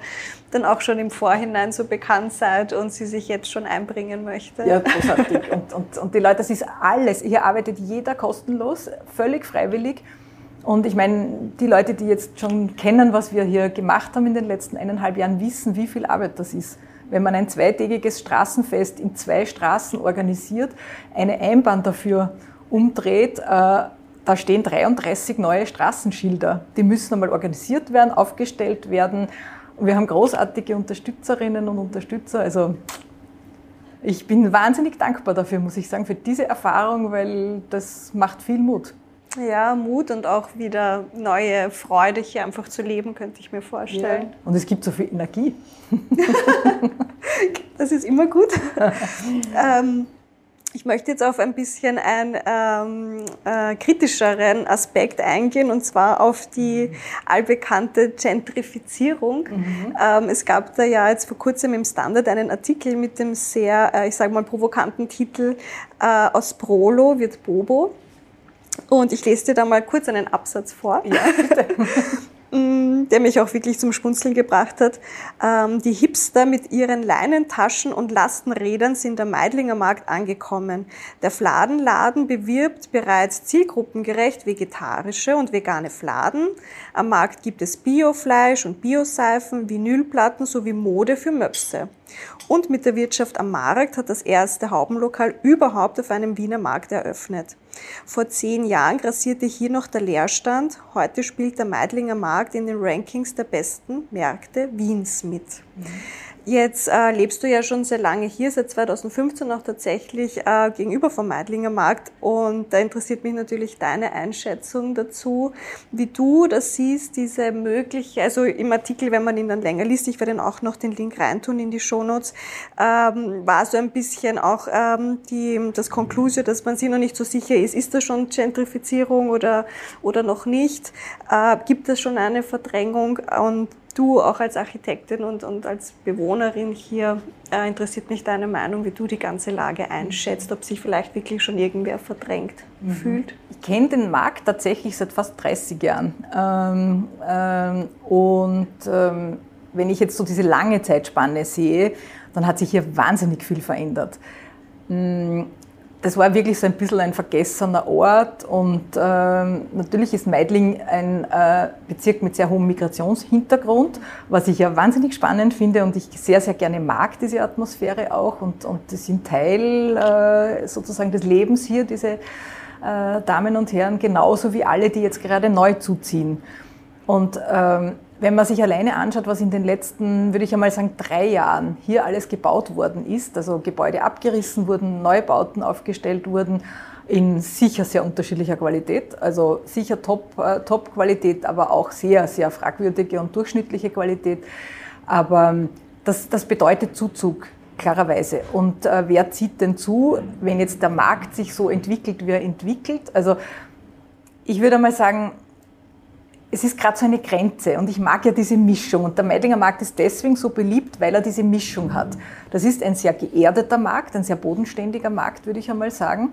dann auch schon im Vorhinein so bekannt seid und sie sich jetzt schon einbringen möchte. Ja, großartig. und, und, und die Leute, das ist alles. Hier arbeitet jeder kostenlos, völlig freiwillig. Und ich meine, die Leute, die jetzt schon kennen, was wir hier gemacht haben in den letzten eineinhalb Jahren, wissen, wie viel Arbeit das ist. Wenn man ein zweitägiges Straßenfest in zwei Straßen organisiert, eine Einbahn dafür umdreht, äh, da stehen 33 neue Straßenschilder. Die müssen einmal organisiert werden, aufgestellt werden. Und wir haben großartige Unterstützerinnen und Unterstützer. Also ich bin wahnsinnig dankbar dafür, muss ich sagen, für diese Erfahrung, weil das macht viel Mut. Ja, Mut und auch wieder neue Freude hier einfach zu leben, könnte ich mir vorstellen. Ja. Und es gibt so viel Energie. das ist immer gut. ähm, ich möchte jetzt auf ein bisschen einen ähm, äh, kritischeren Aspekt eingehen, und zwar auf die allbekannte Gentrifizierung. Mhm. Ähm, es gab da ja jetzt vor kurzem im Standard einen Artikel mit dem sehr, äh, ich sage mal, provokanten Titel äh, Aus Prolo wird Bobo. Und ich lese dir da mal kurz einen Absatz vor. Ja, bitte. der mich auch wirklich zum Spunzeln gebracht hat. Ähm, die Hipster mit ihren Leinentaschen und Lastenrädern sind am Meidlinger Markt angekommen. Der Fladenladen bewirbt bereits zielgruppengerecht vegetarische und vegane Fladen. Am Markt gibt es Biofleisch und Bioseifen, Vinylplatten sowie Mode für Möpse. Und mit der Wirtschaft am Markt hat das erste Haubenlokal überhaupt auf einem Wiener Markt eröffnet. Vor zehn Jahren grassierte hier noch der Leerstand. Heute spielt der Meidlinger Markt in den Rankings der besten Märkte Wiens mit. Mhm. Jetzt äh, lebst du ja schon sehr lange hier, seit 2015 auch tatsächlich äh, gegenüber vom Meidlinger Markt. Und da interessiert mich natürlich deine Einschätzung dazu, wie du das siehst, diese mögliche, also im Artikel, wenn man ihn dann länger liest, ich werde dann auch noch den Link reintun in die Shownotes, ähm, war so ein bisschen auch ähm, die, das Konklusio, dass man sich noch nicht so sicher ist, ist das schon Gentrifizierung oder, oder noch nicht? Äh, gibt es schon eine Verdrängung? Und du auch als Architektin und, und als Bewohnerin hier äh, interessiert mich deine Meinung, wie du die ganze Lage einschätzt, ob sich vielleicht wirklich schon irgendwer verdrängt mhm. fühlt. Ich kenne den Markt tatsächlich seit fast 30 Jahren. Ähm, ähm, und ähm, wenn ich jetzt so diese lange Zeitspanne sehe, dann hat sich hier wahnsinnig viel verändert. Das war wirklich so ein bisschen ein vergessener Ort und ähm, natürlich ist Meidling ein äh, Bezirk mit sehr hohem Migrationshintergrund, was ich ja wahnsinnig spannend finde und ich sehr, sehr gerne mag, diese Atmosphäre auch und, und die sind Teil äh, sozusagen des Lebens hier, diese äh, Damen und Herren, genauso wie alle, die jetzt gerade neu zuziehen. Und ähm, wenn man sich alleine anschaut, was in den letzten, würde ich einmal sagen, drei Jahren hier alles gebaut worden ist, also Gebäude abgerissen wurden, Neubauten aufgestellt wurden, in sicher sehr unterschiedlicher Qualität, also sicher Top, äh, Top-Qualität, aber auch sehr, sehr fragwürdige und durchschnittliche Qualität. Aber ähm, das, das bedeutet Zuzug, klarerweise. Und äh, wer zieht denn zu, wenn jetzt der Markt sich so entwickelt, wie er entwickelt? Also ich würde einmal sagen, es ist gerade so eine Grenze und ich mag ja diese Mischung. Und der Meidlinger Markt ist deswegen so beliebt, weil er diese Mischung hat. Das ist ein sehr geerdeter Markt, ein sehr bodenständiger Markt, würde ich einmal sagen.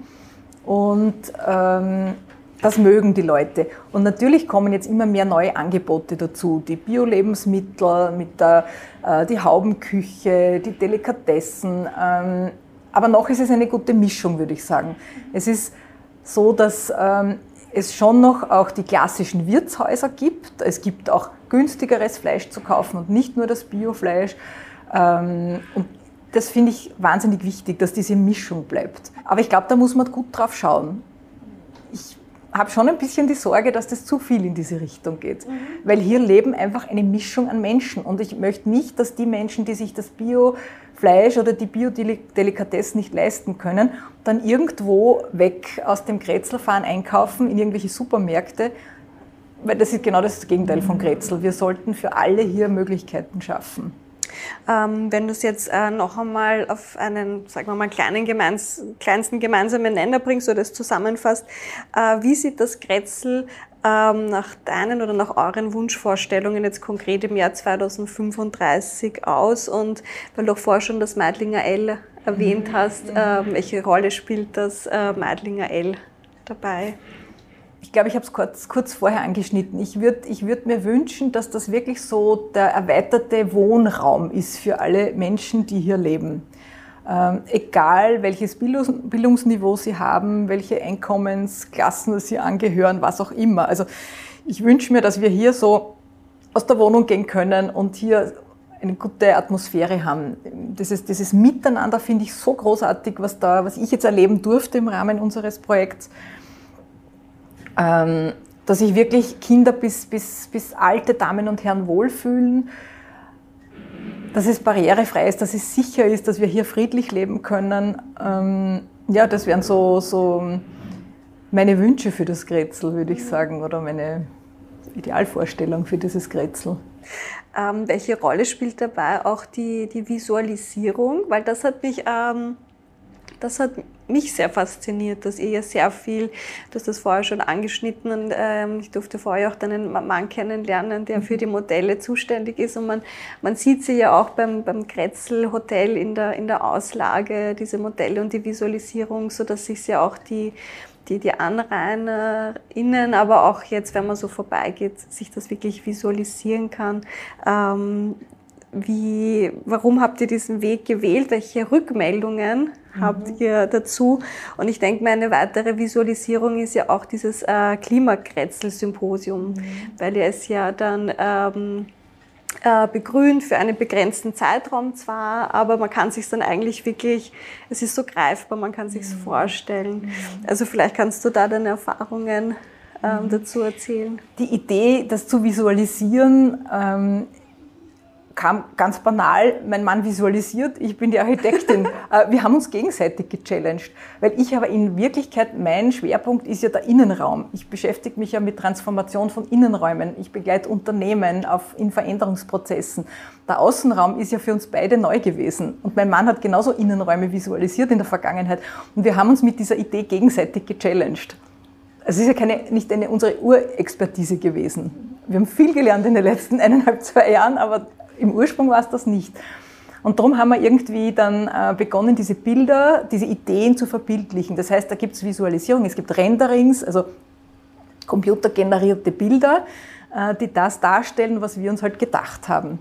Und ähm, das mögen die Leute. Und natürlich kommen jetzt immer mehr neue Angebote dazu. Die Bio-Lebensmittel, mit der, äh, die Haubenküche, die Delikatessen. Ähm, aber noch ist es eine gute Mischung, würde ich sagen. Es ist so, dass ähm, es schon noch auch die klassischen Wirtshäuser gibt. Es gibt auch günstigeres Fleisch zu kaufen und nicht nur das Biofleisch. Ähm, und das finde ich wahnsinnig wichtig, dass diese Mischung bleibt. Aber ich glaube, da muss man gut drauf schauen. Ich habe schon ein bisschen die Sorge, dass das zu viel in diese Richtung geht. Mhm. Weil hier leben einfach eine Mischung an Menschen. Und ich möchte nicht, dass die Menschen, die sich das Biofleisch oder die Biodelikatessen nicht leisten können, dann irgendwo weg aus dem Kretzel fahren, einkaufen in irgendwelche Supermärkte. Weil das ist genau das Gegenteil von Kretzel. Wir sollten für alle hier Möglichkeiten schaffen. Ähm, wenn du es jetzt äh, noch einmal auf einen, sagen wir mal, kleinen gemeins, kleinsten gemeinsamen Nenner bringst oder es zusammenfasst, äh, wie sieht das Grätzl ähm, nach deinen oder nach euren Wunschvorstellungen jetzt konkret im Jahr 2035 aus? Und weil du auch vorher schon das Meidlinger L erwähnt mhm. hast, äh, welche Rolle spielt das äh, Meidlinger L dabei? ich glaube, ich habe es kurz, kurz vorher angeschnitten. Ich würde ich würd mir wünschen, dass das wirklich so der erweiterte Wohnraum ist für alle Menschen, die hier leben. Ähm, egal welches Bildungsniveau sie haben, welche Einkommensklassen sie angehören, was auch immer. Also ich wünsche mir, dass wir hier so aus der Wohnung gehen können und hier eine gute Atmosphäre haben. Dieses, dieses Miteinander finde ich so großartig, was, da, was ich jetzt erleben durfte im Rahmen unseres Projekts ähm, dass sich wirklich Kinder bis, bis, bis alte Damen und Herren wohlfühlen, dass es barrierefrei ist, dass es sicher ist, dass wir hier friedlich leben können. Ähm, ja, das wären so, so meine Wünsche für das Grätzl, würde ich sagen, oder meine Idealvorstellung für dieses Grätzl. Ähm, welche Rolle spielt dabei auch die, die Visualisierung? Weil das hat mich ähm, das hat mich sehr fasziniert, dass ihr ja sehr viel, du hast das vorher schon angeschnitten und ähm, ich durfte vorher auch deinen Mann kennenlernen, der für die Modelle zuständig ist und man, man sieht sie ja auch beim, beim Kretzel Hotel in der, in der Auslage, diese Modelle und die Visualisierung, so dass sich ja auch die, die, die AnrainerInnen, aber auch jetzt, wenn man so vorbeigeht, sich das wirklich visualisieren kann. Ähm, wie, warum habt ihr diesen Weg gewählt? Welche Rückmeldungen mhm. habt ihr dazu? Und ich denke, meine weitere Visualisierung ist ja auch dieses äh, Klimakretzel-Symposium, mhm. weil ihr es ja dann ähm, äh, begrünt für einen begrenzten Zeitraum zwar, aber man kann sich dann eigentlich wirklich, es ist so greifbar, man kann sich mhm. vorstellen. Mhm. Also vielleicht kannst du da deine Erfahrungen ähm, mhm. dazu erzählen. Die Idee, das zu visualisieren, ähm, kam ganz banal, mein Mann visualisiert, ich bin die Architektin. Äh, wir haben uns gegenseitig gechallenged, weil ich aber in Wirklichkeit, mein Schwerpunkt ist ja der Innenraum. Ich beschäftige mich ja mit Transformation von Innenräumen. Ich begleite Unternehmen auf, in Veränderungsprozessen. Der Außenraum ist ja für uns beide neu gewesen. Und mein Mann hat genauso Innenräume visualisiert in der Vergangenheit. Und wir haben uns mit dieser Idee gegenseitig gechallenged. Es ist ja keine, nicht eine, unsere Urexpertise gewesen. Wir haben viel gelernt in den letzten eineinhalb, zwei Jahren, aber im Ursprung war es das nicht. Und darum haben wir irgendwie dann äh, begonnen, diese Bilder, diese Ideen zu verbildlichen. Das heißt, da gibt es Visualisierung, es gibt Renderings, also computergenerierte Bilder, äh, die das darstellen, was wir uns halt gedacht haben.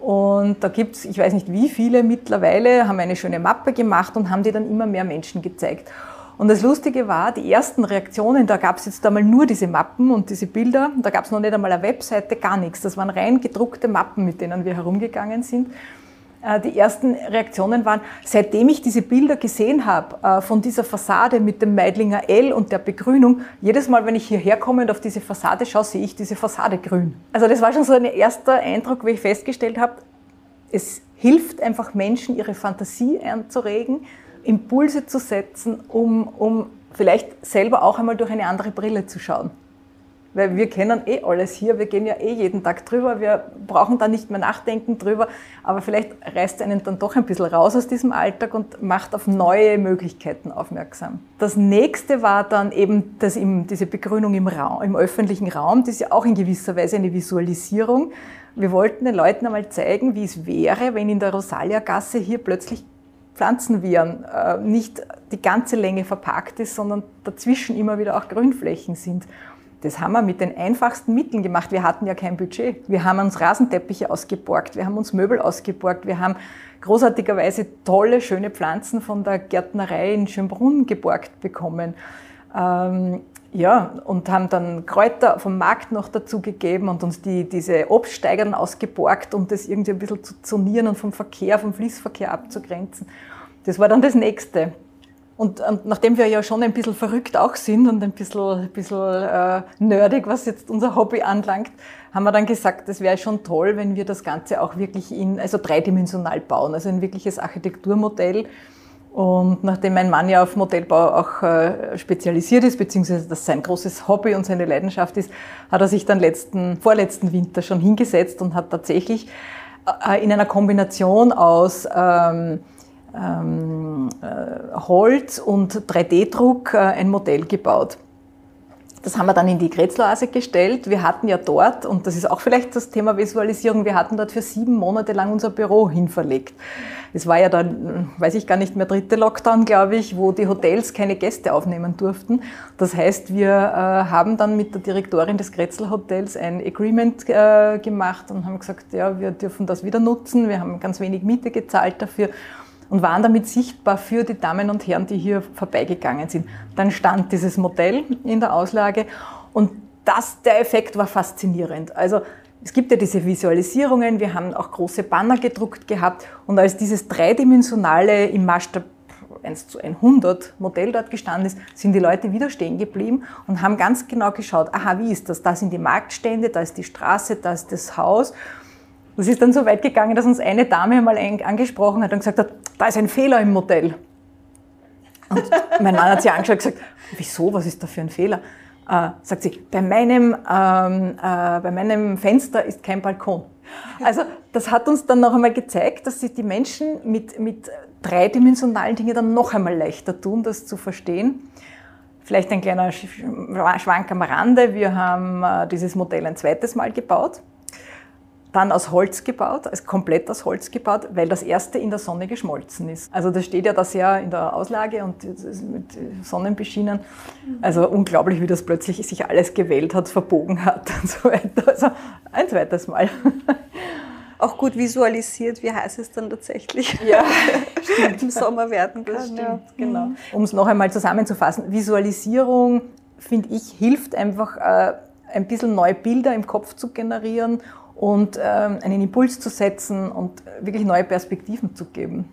Und da gibt es, ich weiß nicht wie viele mittlerweile, haben eine schöne Mappe gemacht und haben die dann immer mehr Menschen gezeigt. Und das Lustige war, die ersten Reaktionen, da gab es jetzt einmal nur diese Mappen und diese Bilder, da gab es noch nicht einmal eine Webseite, gar nichts. Das waren rein gedruckte Mappen, mit denen wir herumgegangen sind. Äh, die ersten Reaktionen waren, seitdem ich diese Bilder gesehen habe, äh, von dieser Fassade mit dem Meidlinger L und der Begrünung, jedes Mal, wenn ich hierher komme und auf diese Fassade schaue, sehe ich diese Fassade grün. Also das war schon so ein erster Eindruck, wo ich festgestellt habe, es hilft einfach Menschen, ihre Fantasie anzuregen, Impulse zu setzen, um, um vielleicht selber auch einmal durch eine andere Brille zu schauen. Weil wir kennen eh alles hier, wir gehen ja eh jeden Tag drüber, wir brauchen da nicht mehr nachdenken drüber, aber vielleicht reißt einen dann doch ein bisschen raus aus diesem Alltag und macht auf neue Möglichkeiten aufmerksam. Das nächste war dann eben das im, diese Begrünung im, Raum, im öffentlichen Raum, das ist ja auch in gewisser Weise eine Visualisierung. Wir wollten den Leuten einmal zeigen, wie es wäre, wenn in der Rosalia-Gasse hier plötzlich Pflanzenviren äh, nicht die ganze Länge verpackt ist, sondern dazwischen immer wieder auch Grünflächen sind. Das haben wir mit den einfachsten Mitteln gemacht. Wir hatten ja kein Budget. Wir haben uns Rasenteppiche ausgeborgt, wir haben uns Möbel ausgeborgt, wir haben großartigerweise tolle, schöne Pflanzen von der Gärtnerei in Schönbrunn geborgt bekommen. Ähm, ja, und haben dann Kräuter vom Markt noch dazu gegeben und uns die, diese Obststeigern ausgeborgt, um das irgendwie ein bisschen zu zonieren und vom Verkehr, vom Fließverkehr abzugrenzen. Das war dann das Nächste. Und, und nachdem wir ja schon ein bisschen verrückt auch sind und ein bisschen, ein bisschen äh, nerdig, was jetzt unser Hobby anlangt, haben wir dann gesagt, das wäre schon toll, wenn wir das Ganze auch wirklich in, also dreidimensional bauen, also ein wirkliches Architekturmodell und nachdem mein Mann ja auf Modellbau auch äh, spezialisiert ist, beziehungsweise das sein großes Hobby und seine Leidenschaft ist, hat er sich dann letzten, vorletzten Winter schon hingesetzt und hat tatsächlich äh, in einer Kombination aus ähm, ähm, äh, Holz und 3D-Druck äh, ein Modell gebaut. Das haben wir dann in die Kretzloase gestellt. Wir hatten ja dort, und das ist auch vielleicht das Thema Visualisierung, wir hatten dort für sieben Monate lang unser Büro hinverlegt. Es war ja dann, weiß ich gar nicht mehr, dritte Lockdown, glaube ich, wo die Hotels keine Gäste aufnehmen durften. Das heißt, wir äh, haben dann mit der Direktorin des Kretzel Hotels ein Agreement äh, gemacht und haben gesagt, ja, wir dürfen das wieder nutzen. Wir haben ganz wenig Miete gezahlt dafür und waren damit sichtbar für die Damen und Herren, die hier vorbeigegangen sind. Dann stand dieses Modell in der Auslage und das, der Effekt war faszinierend. Also es gibt ja diese Visualisierungen, wir haben auch große Banner gedruckt gehabt und als dieses dreidimensionale im Maßstab 1 zu 100 Modell dort gestanden ist, sind die Leute wieder stehen geblieben und haben ganz genau geschaut, aha, wie ist das? Da sind die Marktstände, da ist die Straße, da ist das Haus. Das ist dann so weit gegangen, dass uns eine Dame einmal angesprochen hat und gesagt hat, da ist ein Fehler im Modell. Und mein Mann hat sie angeschaut und gesagt, wieso, was ist da für ein Fehler? Äh, sagt sie, bei meinem, ähm, äh, bei meinem Fenster ist kein Balkon. Also das hat uns dann noch einmal gezeigt, dass sich die Menschen mit, mit dreidimensionalen Dingen dann noch einmal leichter tun, das zu verstehen. Vielleicht ein kleiner Schwank am Rande. Wir haben äh, dieses Modell ein zweites Mal gebaut. Dann aus Holz gebaut, also komplett aus Holz gebaut, weil das erste in der Sonne geschmolzen ist. Also das steht ja da sehr in der Auslage und mit Sonnenbeschienen. Also unglaublich, wie das plötzlich sich alles gewählt hat, verbogen hat und so weiter. Also ein zweites Mal. Auch gut visualisiert, wie heiß es dann tatsächlich ja, im Sommer werden kann. Das stimmt, ja. genau. Um es noch einmal zusammenzufassen, Visualisierung, finde ich, hilft einfach, äh, ein bisschen neue Bilder im Kopf zu generieren und ähm, einen Impuls zu setzen und wirklich neue Perspektiven zu geben.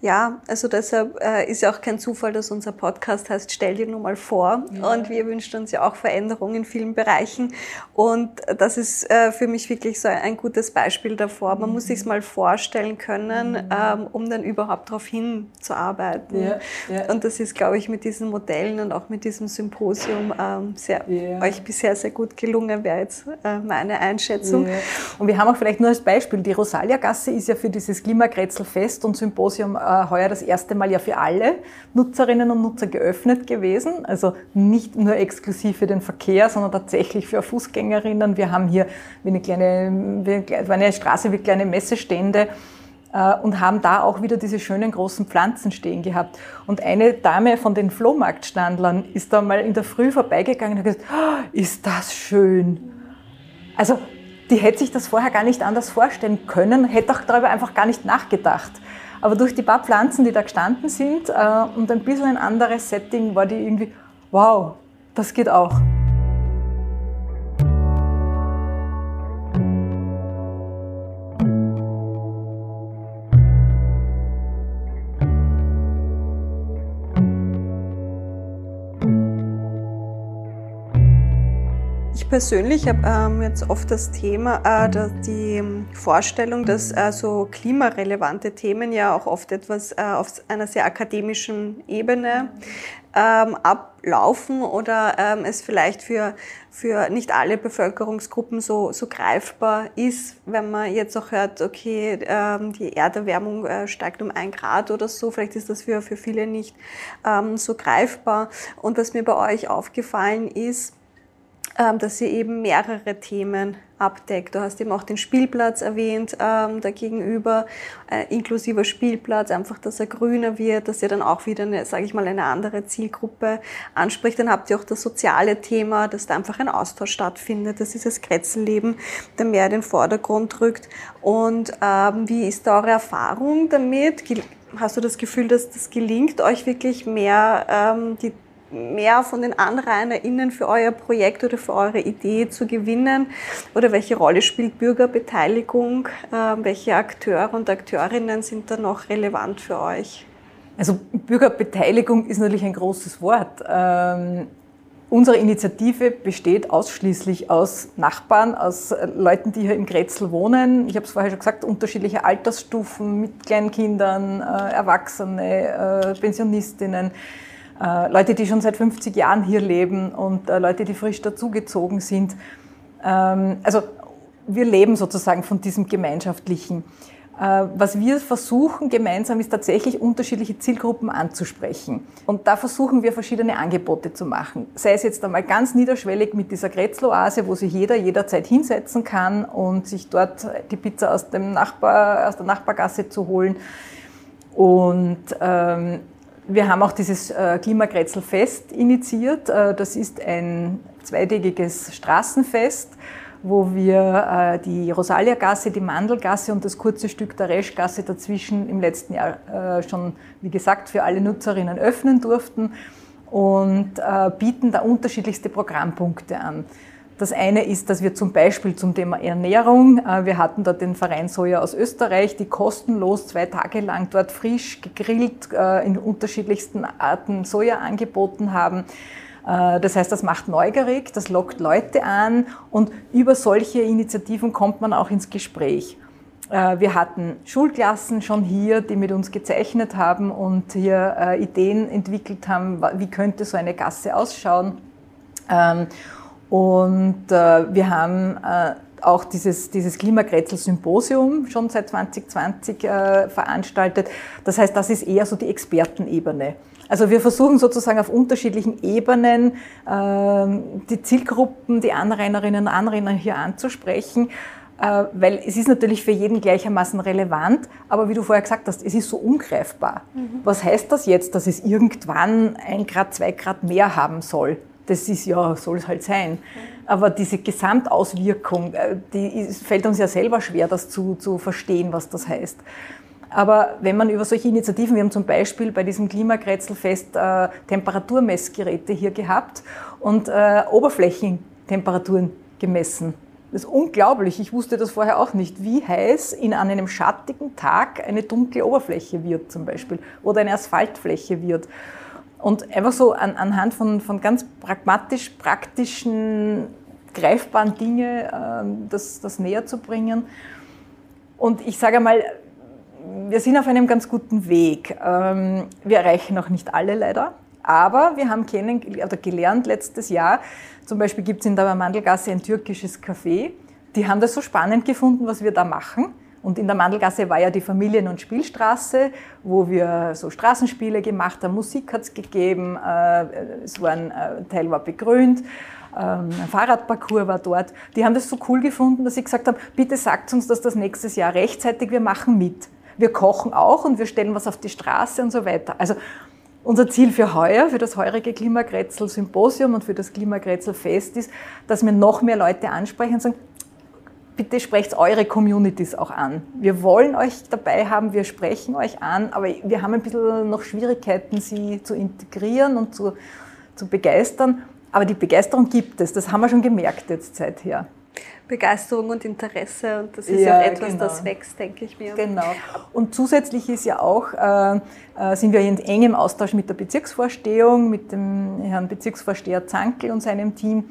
Ja, also deshalb äh, ist ja auch kein Zufall, dass unser Podcast heißt Stell dir nur mal vor. Ja. Und wir wünschen uns ja auch Veränderungen in vielen Bereichen. Und das ist äh, für mich wirklich so ein gutes Beispiel davor. Man mhm. muss sich mal vorstellen können, mhm. ähm, um dann überhaupt darauf hinzuarbeiten. Ja, ja. Und das ist, glaube ich, mit diesen Modellen und auch mit diesem Symposium ähm, sehr, euch bisher sehr gut gelungen, wäre jetzt äh, meine Einschätzung. Und wir haben auch vielleicht nur als Beispiel, die Rosalia-Gasse ist ja für dieses Klimakretzelfest und Symposium äh, heuer das erste Mal ja für alle Nutzerinnen und Nutzer geöffnet gewesen. Also nicht nur exklusiv für den Verkehr, sondern tatsächlich für Fußgängerinnen. Wir haben hier wie eine kleine, wie eine Straße wie kleine Messestände äh, und haben da auch wieder diese schönen großen Pflanzen stehen gehabt. Und eine Dame von den Flohmarktstandlern ist da mal in der Früh vorbeigegangen und hat gesagt, oh, ist das schön. Also die hätte sich das vorher gar nicht anders vorstellen können, hätte auch darüber einfach gar nicht nachgedacht. Aber durch die paar Pflanzen, die da gestanden sind äh, und ein bisschen ein anderes Setting, war die irgendwie, wow, das geht auch. Persönlich habe ähm, jetzt oft das Thema, äh, die Vorstellung, dass äh, so klimarelevante Themen ja auch oft etwas äh, auf einer sehr akademischen Ebene ähm, ablaufen oder ähm, es vielleicht für, für nicht alle Bevölkerungsgruppen so, so greifbar ist, wenn man jetzt auch hört, okay, ähm, die Erderwärmung äh, steigt um ein Grad oder so, vielleicht ist das für, für viele nicht ähm, so greifbar. Und was mir bei euch aufgefallen ist, dass sie eben mehrere Themen abdeckt. Du hast eben auch den Spielplatz erwähnt, ähm, da gegenüber, äh, inklusiver Spielplatz, einfach, dass er grüner wird, dass ihr dann auch wieder sage ich mal, eine andere Zielgruppe anspricht. Dann habt ihr auch das soziale Thema, dass da einfach ein Austausch stattfindet, dass dieses Kretzelleben da mehr in den Vordergrund rückt. Und ähm, wie ist da eure Erfahrung damit? Hast du das Gefühl, dass das gelingt, euch wirklich mehr ähm, die mehr von den AnrainerInnen für euer Projekt oder für eure Idee zu gewinnen? Oder welche Rolle spielt Bürgerbeteiligung? Ähm, welche Akteure und Akteurinnen sind da noch relevant für euch? Also Bürgerbeteiligung ist natürlich ein großes Wort. Ähm, unsere Initiative besteht ausschließlich aus Nachbarn, aus äh, Leuten, die hier im Grätzl wohnen. Ich habe es vorher schon gesagt, unterschiedliche Altersstufen mit Kleinkindern, äh, Erwachsene, äh, Pensionistinnen. Äh, Leute, die schon seit 50 Jahren hier leben und äh, Leute, die frisch dazugezogen sind. Ähm, also wir leben sozusagen von diesem Gemeinschaftlichen. Äh, was wir versuchen gemeinsam ist tatsächlich unterschiedliche Zielgruppen anzusprechen. Und da versuchen wir verschiedene Angebote zu machen. Sei es jetzt einmal ganz niederschwellig mit dieser Grätzloase, wo sich jeder jederzeit hinsetzen kann und sich dort die Pizza aus, dem Nachbar, aus der Nachbargasse zu holen. Und ähm, wir haben auch dieses äh, initiiert. Äh, das ist ein zweitägiges Straßenfest, wo wir äh, die Rosalia-Gasse, die Mandelgasse und das kurze Stück der Reschgasse dazwischen im letzten Jahr schon, wie gesagt, für alle Nutzerinnen öffnen durften und bieten da unterschiedlichste Programmpunkte an. Das eine ist, dass wir zum Beispiel zum Thema Ernährung, äh, wir hatten dort den Verein Soja aus Österreich, die kostenlos zwei Tage lang dort frisch gegrillt äh, in unterschiedlichsten Arten Soja angeboten haben. Äh, das heißt, das macht neugierig, das lockt Leute an und über solche Initiativen kommt man auch ins Gespräch. Wir hatten Schulklassen schon hier, die mit uns gezeichnet haben und hier Ideen entwickelt haben, wie könnte so eine Gasse ausschauen. Ähm, und äh, wir haben äh, auch dieses, dieses Klimakretzel-Symposium schon seit 2020 äh, veranstaltet. Das heißt, das ist eher so die Expertenebene. Also wir versuchen sozusagen auf unterschiedlichen Ebenen äh, die Zielgruppen, die Anrainerinnen und Anrainer hier anzusprechen. Äh, weil es ist natürlich für jeden gleichermaßen relevant, aber wie du vorher gesagt hast, es ist so ungreifbar. Mhm. Was heißt das jetzt, dass es irgendwann ein Grad, zwei Grad mehr haben soll? Das ist ja, soll es halt sein. Aber diese Gesamtauswirkung, äh, die fällt uns ja selber schwer, das zu, zu verstehen, was das heißt. Aber wenn man über solche Initiativen, wir haben zum Beispiel bei diesem Klimakrätzelfest äh, Temperaturmessgeräte hier gehabt und äh, Oberflächentemperaturen gemessen. Das ist unglaublich. Ich wusste das vorher auch nicht, wie heiß in einem schattigen Tag eine dunkle Oberfläche wird zum Beispiel oder eine Asphaltfläche wird. Und einfach so an, anhand von, von ganz pragmatisch, praktischen, greifbaren Dingen ähm, das, das näher zu bringen. Und ich sage einmal, wir sind auf einem ganz guten Weg. Ähm, wir erreichen noch nicht alle leider. Aber wir haben kennen, oder gelernt letztes Jahr, zum Beispiel gibt es in der Mandelgasse ein türkisches Café. Die haben das so spannend gefunden, was wir da machen. Und in der Mandelgasse war ja die Familien- und Spielstraße, wo wir so Straßenspiele gemacht haben, Musik hat es gegeben, äh, es war ein äh, Teil war begrünt, ähm, ein Fahrradparcours war dort. Die haben das so cool gefunden, dass ich gesagt habe, bitte sagt uns dass das nächstes Jahr rechtzeitig, wir machen mit. Wir kochen auch und wir stellen was auf die Straße und so weiter. Also unser Ziel für heuer, für das heurige Klimakrätzel-Symposium und für das Klimakrätzel-Fest ist, dass wir noch mehr Leute ansprechen und sagen, bitte sprecht eure Communities auch an. Wir wollen euch dabei haben, wir sprechen euch an, aber wir haben ein bisschen noch Schwierigkeiten, sie zu integrieren und zu, zu begeistern. Aber die Begeisterung gibt es, das haben wir schon gemerkt jetzt seither. Begeisterung und Interesse und das ist ja, ja etwas, genau. das wächst, denke ich mir. Genau. Und zusätzlich ist ja auch, äh, äh, sind wir in engem Austausch mit der Bezirksvorstehung, mit dem Herrn Bezirksvorsteher Zankel und seinem Team.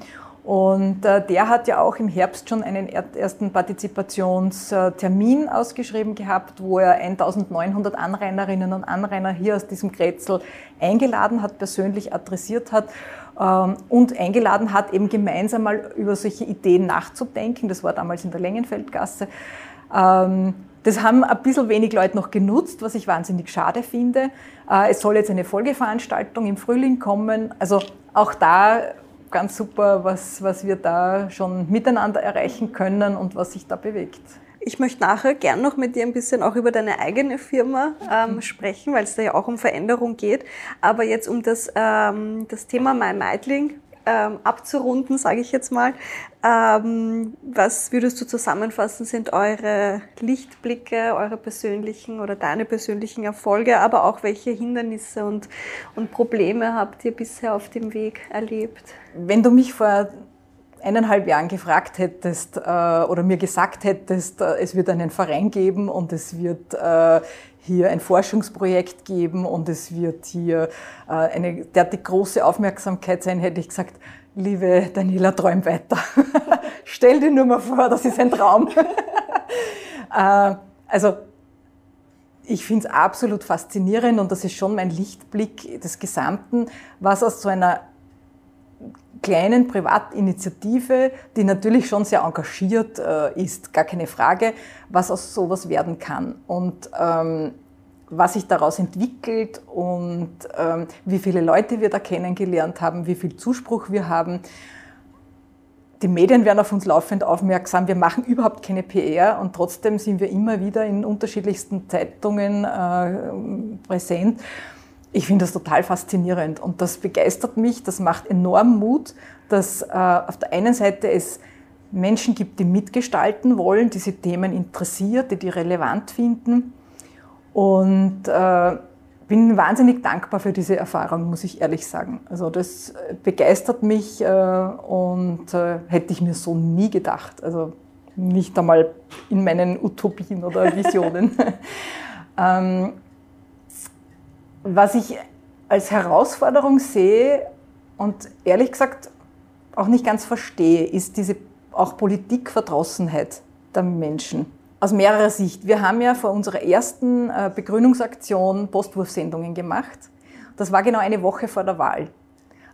Und äh, der hat ja auch im Herbst schon einen ersten Partizipationstermin ausgeschrieben gehabt, wo er 1900 Anrainerinnen und Anrainer hier aus diesem Kretzel eingeladen hat, persönlich adressiert hat. Ähm, und eingeladen hat, eben gemeinsam mal über solche Ideen nachzudenken. Das war damals in der Längenfeldgasse. Ähm, das haben ein bisschen wenig Leute noch genutzt, was ich wahnsinnig schade finde. Äh, es soll jetzt eine Folgeveranstaltung im Frühling kommen. Also auch da ganz super, was, was wir da schon miteinander erreichen können und was sich da bewegt. Ich möchte nachher gern noch mit dir ein bisschen auch über deine eigene Firma ähm, sprechen, weil es da ja auch um Veränderung geht. Aber jetzt um das, ähm, das Thema My Meitling ähm, abzurunden, sage ich jetzt mal. Ähm, was würdest du zusammenfassen, sind eure Lichtblicke, eure persönlichen oder deine persönlichen Erfolge, aber auch welche Hindernisse und, und Probleme habt ihr bisher auf dem Weg erlebt? Wenn du mich vor eineinhalb Jahren gefragt hättest äh, oder mir gesagt hättest, äh, es wird einen Verein geben und es wird äh, hier ein Forschungsprojekt geben und es wird hier äh, eine derartig große Aufmerksamkeit sein, hätte ich gesagt, liebe Daniela, träum weiter. Stell dir nur mal vor, das ist ein Traum. Äh, also ich finde es absolut faszinierend und das ist schon mein Lichtblick des Gesamten, was aus so einer kleinen Privatinitiative, die natürlich schon sehr engagiert äh, ist, gar keine Frage, was aus sowas werden kann und ähm, was sich daraus entwickelt und ähm, wie viele Leute wir da kennengelernt haben, wie viel Zuspruch wir haben. Die Medien werden auf uns laufend aufmerksam. Wir machen überhaupt keine PR und trotzdem sind wir immer wieder in unterschiedlichsten Zeitungen äh, präsent. Ich finde das total faszinierend und das begeistert mich, das macht enorm Mut, dass äh, auf der einen Seite es Menschen gibt, die mitgestalten wollen, diese Themen interessiert, die die relevant finden. Und äh, bin wahnsinnig dankbar für diese Erfahrung, muss ich ehrlich sagen. Also das begeistert mich äh, und äh, hätte ich mir so nie gedacht. Also nicht einmal in meinen Utopien oder Visionen. ähm, was ich als Herausforderung sehe und ehrlich gesagt auch nicht ganz verstehe, ist diese auch Politikverdrossenheit der Menschen. Aus mehrerer Sicht. Wir haben ja vor unserer ersten äh, Begrünungsaktion Postwurfsendungen gemacht. Das war genau eine Woche vor der Wahl.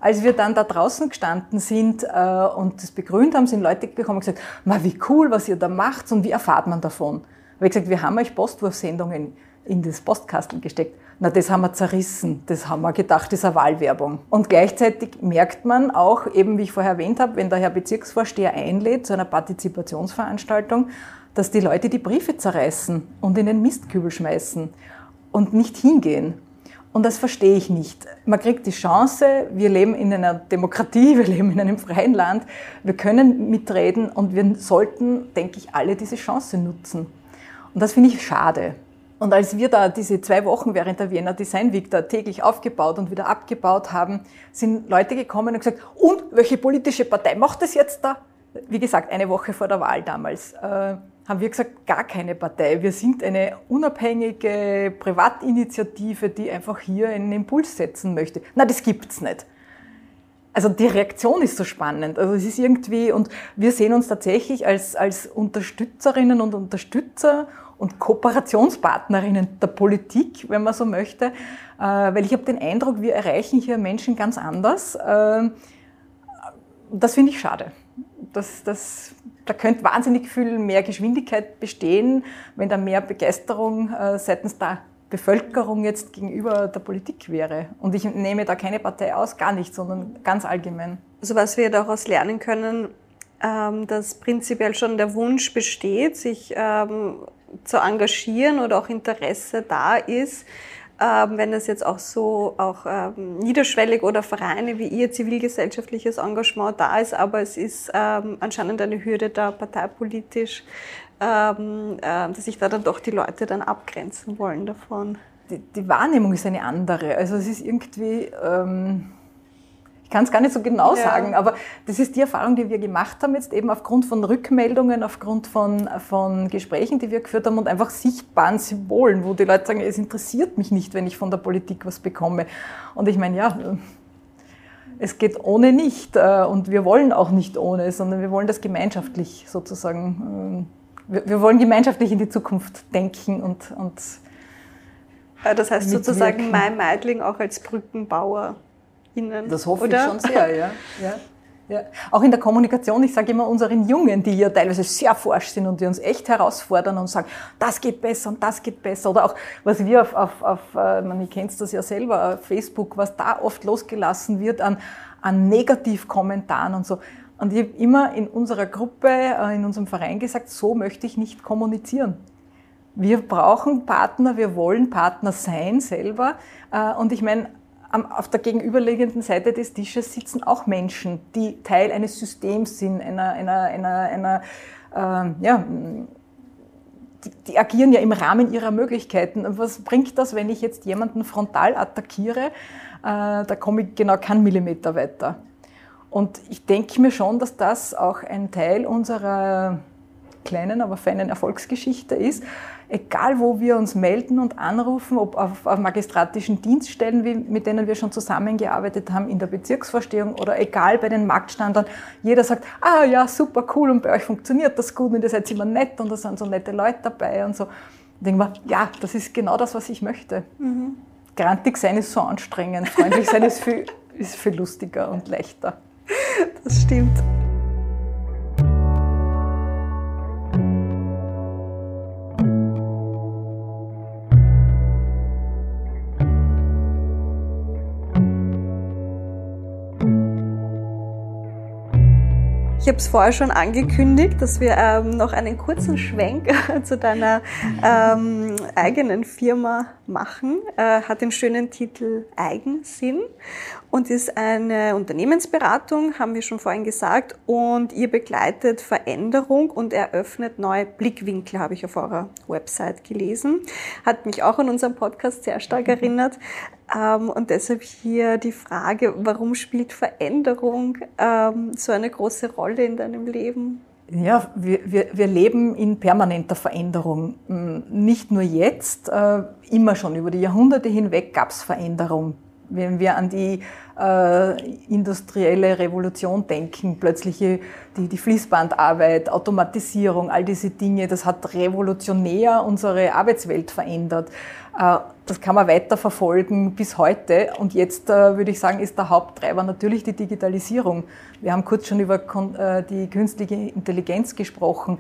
Als wir dann da draußen gestanden sind äh, und das begrünt haben, sind Leute gekommen und gesagt, wie cool, was ihr da macht und wie erfahrt man davon? Weil ich gesagt, wir haben euch Postwurfsendungen in das Postkastel gesteckt. Na, das haben wir zerrissen. Das haben wir gedacht, das ist eine Wahlwerbung. Und gleichzeitig merkt man auch, eben wie ich vorher erwähnt habe, wenn der Herr Bezirksvorsteher einlädt zu einer Partizipationsveranstaltung, dass die Leute die Briefe zerreißen und in den Mistkübel schmeißen und nicht hingehen. Und das verstehe ich nicht. Man kriegt die Chance, wir leben in einer Demokratie, wir leben in einem freien Land, wir können mitreden und wir sollten, denke ich, alle diese Chance nutzen. Und das finde ich schade. Und als wir da diese zwei Wochen während der Vienna Design Week da täglich aufgebaut und wieder abgebaut haben, sind Leute gekommen und gesagt, und welche politische Partei macht das jetzt da? Wie gesagt, eine Woche vor der Wahl damals. Äh, haben wir gesagt, gar keine Partei. Wir sind eine unabhängige Privatinitiative, die einfach hier einen Impuls setzen möchte. Na, das gibt's nicht. Also die Reaktion ist so spannend. Also es ist irgendwie, und wir sehen uns tatsächlich als, als Unterstützerinnen und Unterstützer und Kooperationspartnerinnen der Politik, wenn man so möchte, äh, weil ich habe den Eindruck, wir erreichen hier Menschen ganz anders. Äh, das finde ich schade. Das, das da könnte wahnsinnig viel mehr Geschwindigkeit bestehen, wenn da mehr Begeisterung äh, seitens der Bevölkerung jetzt gegenüber der Politik wäre. Und ich nehme da keine Partei aus, gar nicht, sondern ganz allgemein. Also was wir daraus lernen können, ähm, dass prinzipiell schon der Wunsch besteht, sich ähm, zu engagieren oder auch Interesse da ist, ähm, wenn das jetzt auch so auch ähm, niederschwellig oder Vereine wie ihr zivilgesellschaftliches Engagement da ist, aber es ist ähm, anscheinend eine Hürde da parteipolitisch, ähm, äh, dass sich da dann doch die Leute dann abgrenzen wollen davon. Die, die Wahrnehmung ist eine andere. Also es ist irgendwie ähm, ich kann es gar nicht so genau ja. sagen, aber das ist die Erfahrung, die wir gemacht haben, jetzt eben aufgrund von Rückmeldungen, aufgrund von, von Gesprächen, die wir geführt haben und einfach sichtbaren Symbolen, wo die Leute sagen, es interessiert mich nicht, wenn ich von der Politik was bekomme. Und ich meine, ja, es geht ohne nicht äh, und wir wollen auch nicht ohne, sondern wir wollen das gemeinschaftlich sozusagen, äh, wir wollen gemeinschaftlich in die Zukunft denken und, und das heißt sozusagen mein Meidling auch als Brückenbauer Ihnen. Das hoffe oder? ich schon sehr, ja. ja. Ja. Auch in der Kommunikation, ich sage immer unseren Jungen, die ja teilweise sehr forsch sind und die uns echt herausfordern und sagen, das geht besser und das geht besser. Oder auch, was wir auf, auf, auf äh, man, ihr kennt das ja selber, auf Facebook, was da oft losgelassen wird an, an Negativkommentaren und so. Und ich habe immer in unserer Gruppe, äh, in unserem Verein gesagt, so möchte ich nicht kommunizieren. Wir brauchen Partner, wir wollen Partner sein selber. Äh, und ich meine, auf der gegenüberliegenden Seite des Tisches sitzen auch Menschen, die Teil eines Systems sind, einer, einer, einer, einer äh, ja, die, die, agieren ja im Rahmen ihrer Möglichkeiten. Und was bringt das, wenn ich jetzt jemanden frontal attackiere? Äh, da komme ich genau keinen Millimeter weiter. Und ich denke mir schon, dass das auch ein Teil unserer kleinen, aber feinen Erfolgsgeschichte ist, egal wo wir uns melden und anrufen, ob auf, auf magistratischen Dienststellen, wie, mit denen wir schon zusammengearbeitet haben, in der Bezirksvorstehung oder egal bei den Marktstandern, jeder sagt, ah ja, super cool und bei euch funktioniert das gut und ihr seid immer nett und da sind so nette Leute dabei und so. Ich denke mir, ja, das ist genau das, was ich möchte. Mhm. Grantig sein ist so anstrengend, freundlich sein ist viel, ist viel lustiger und leichter. Das stimmt. Es vorher schon angekündigt, dass wir ähm, noch einen kurzen Schwenk zu deiner ähm, eigenen Firma machen. Äh, hat den schönen Titel Eigensinn und ist eine Unternehmensberatung, haben wir schon vorhin gesagt. Und ihr begleitet Veränderung und eröffnet neue Blickwinkel, habe ich auf eurer Website gelesen. Hat mich auch an unseren Podcast sehr stark mhm. erinnert. Ähm, und deshalb hier die Frage, warum spielt Veränderung ähm, so eine große Rolle in deinem Leben? Ja, wir, wir, wir leben in permanenter Veränderung. Hm, nicht nur jetzt, äh, immer schon. Über die Jahrhunderte hinweg gab es Veränderung. Wenn wir an die äh, industrielle Revolution denken, plötzliche die, die Fließbandarbeit, Automatisierung, all diese Dinge, das hat revolutionär unsere Arbeitswelt verändert. Äh, das kann man weiter verfolgen bis heute. Und jetzt äh, würde ich sagen, ist der Haupttreiber natürlich die Digitalisierung. Wir haben kurz schon über äh, die künstliche Intelligenz gesprochen.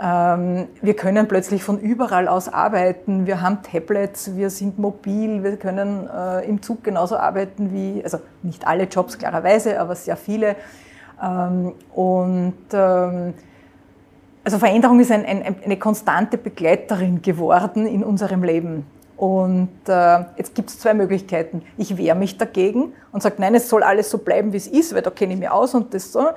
Ähm, wir können plötzlich von überall aus arbeiten. Wir haben Tablets, wir sind mobil, wir können äh, im Zug genauso arbeiten wie, also nicht alle Jobs klarerweise, aber sehr viele. Ähm, und ähm, also Veränderung ist ein, ein, eine konstante Begleiterin geworden in unserem Leben. Und äh, jetzt gibt es zwei Möglichkeiten. Ich wehre mich dagegen und sage, nein, es soll alles so bleiben, wie es ist, weil da kenne ich mich aus und das so.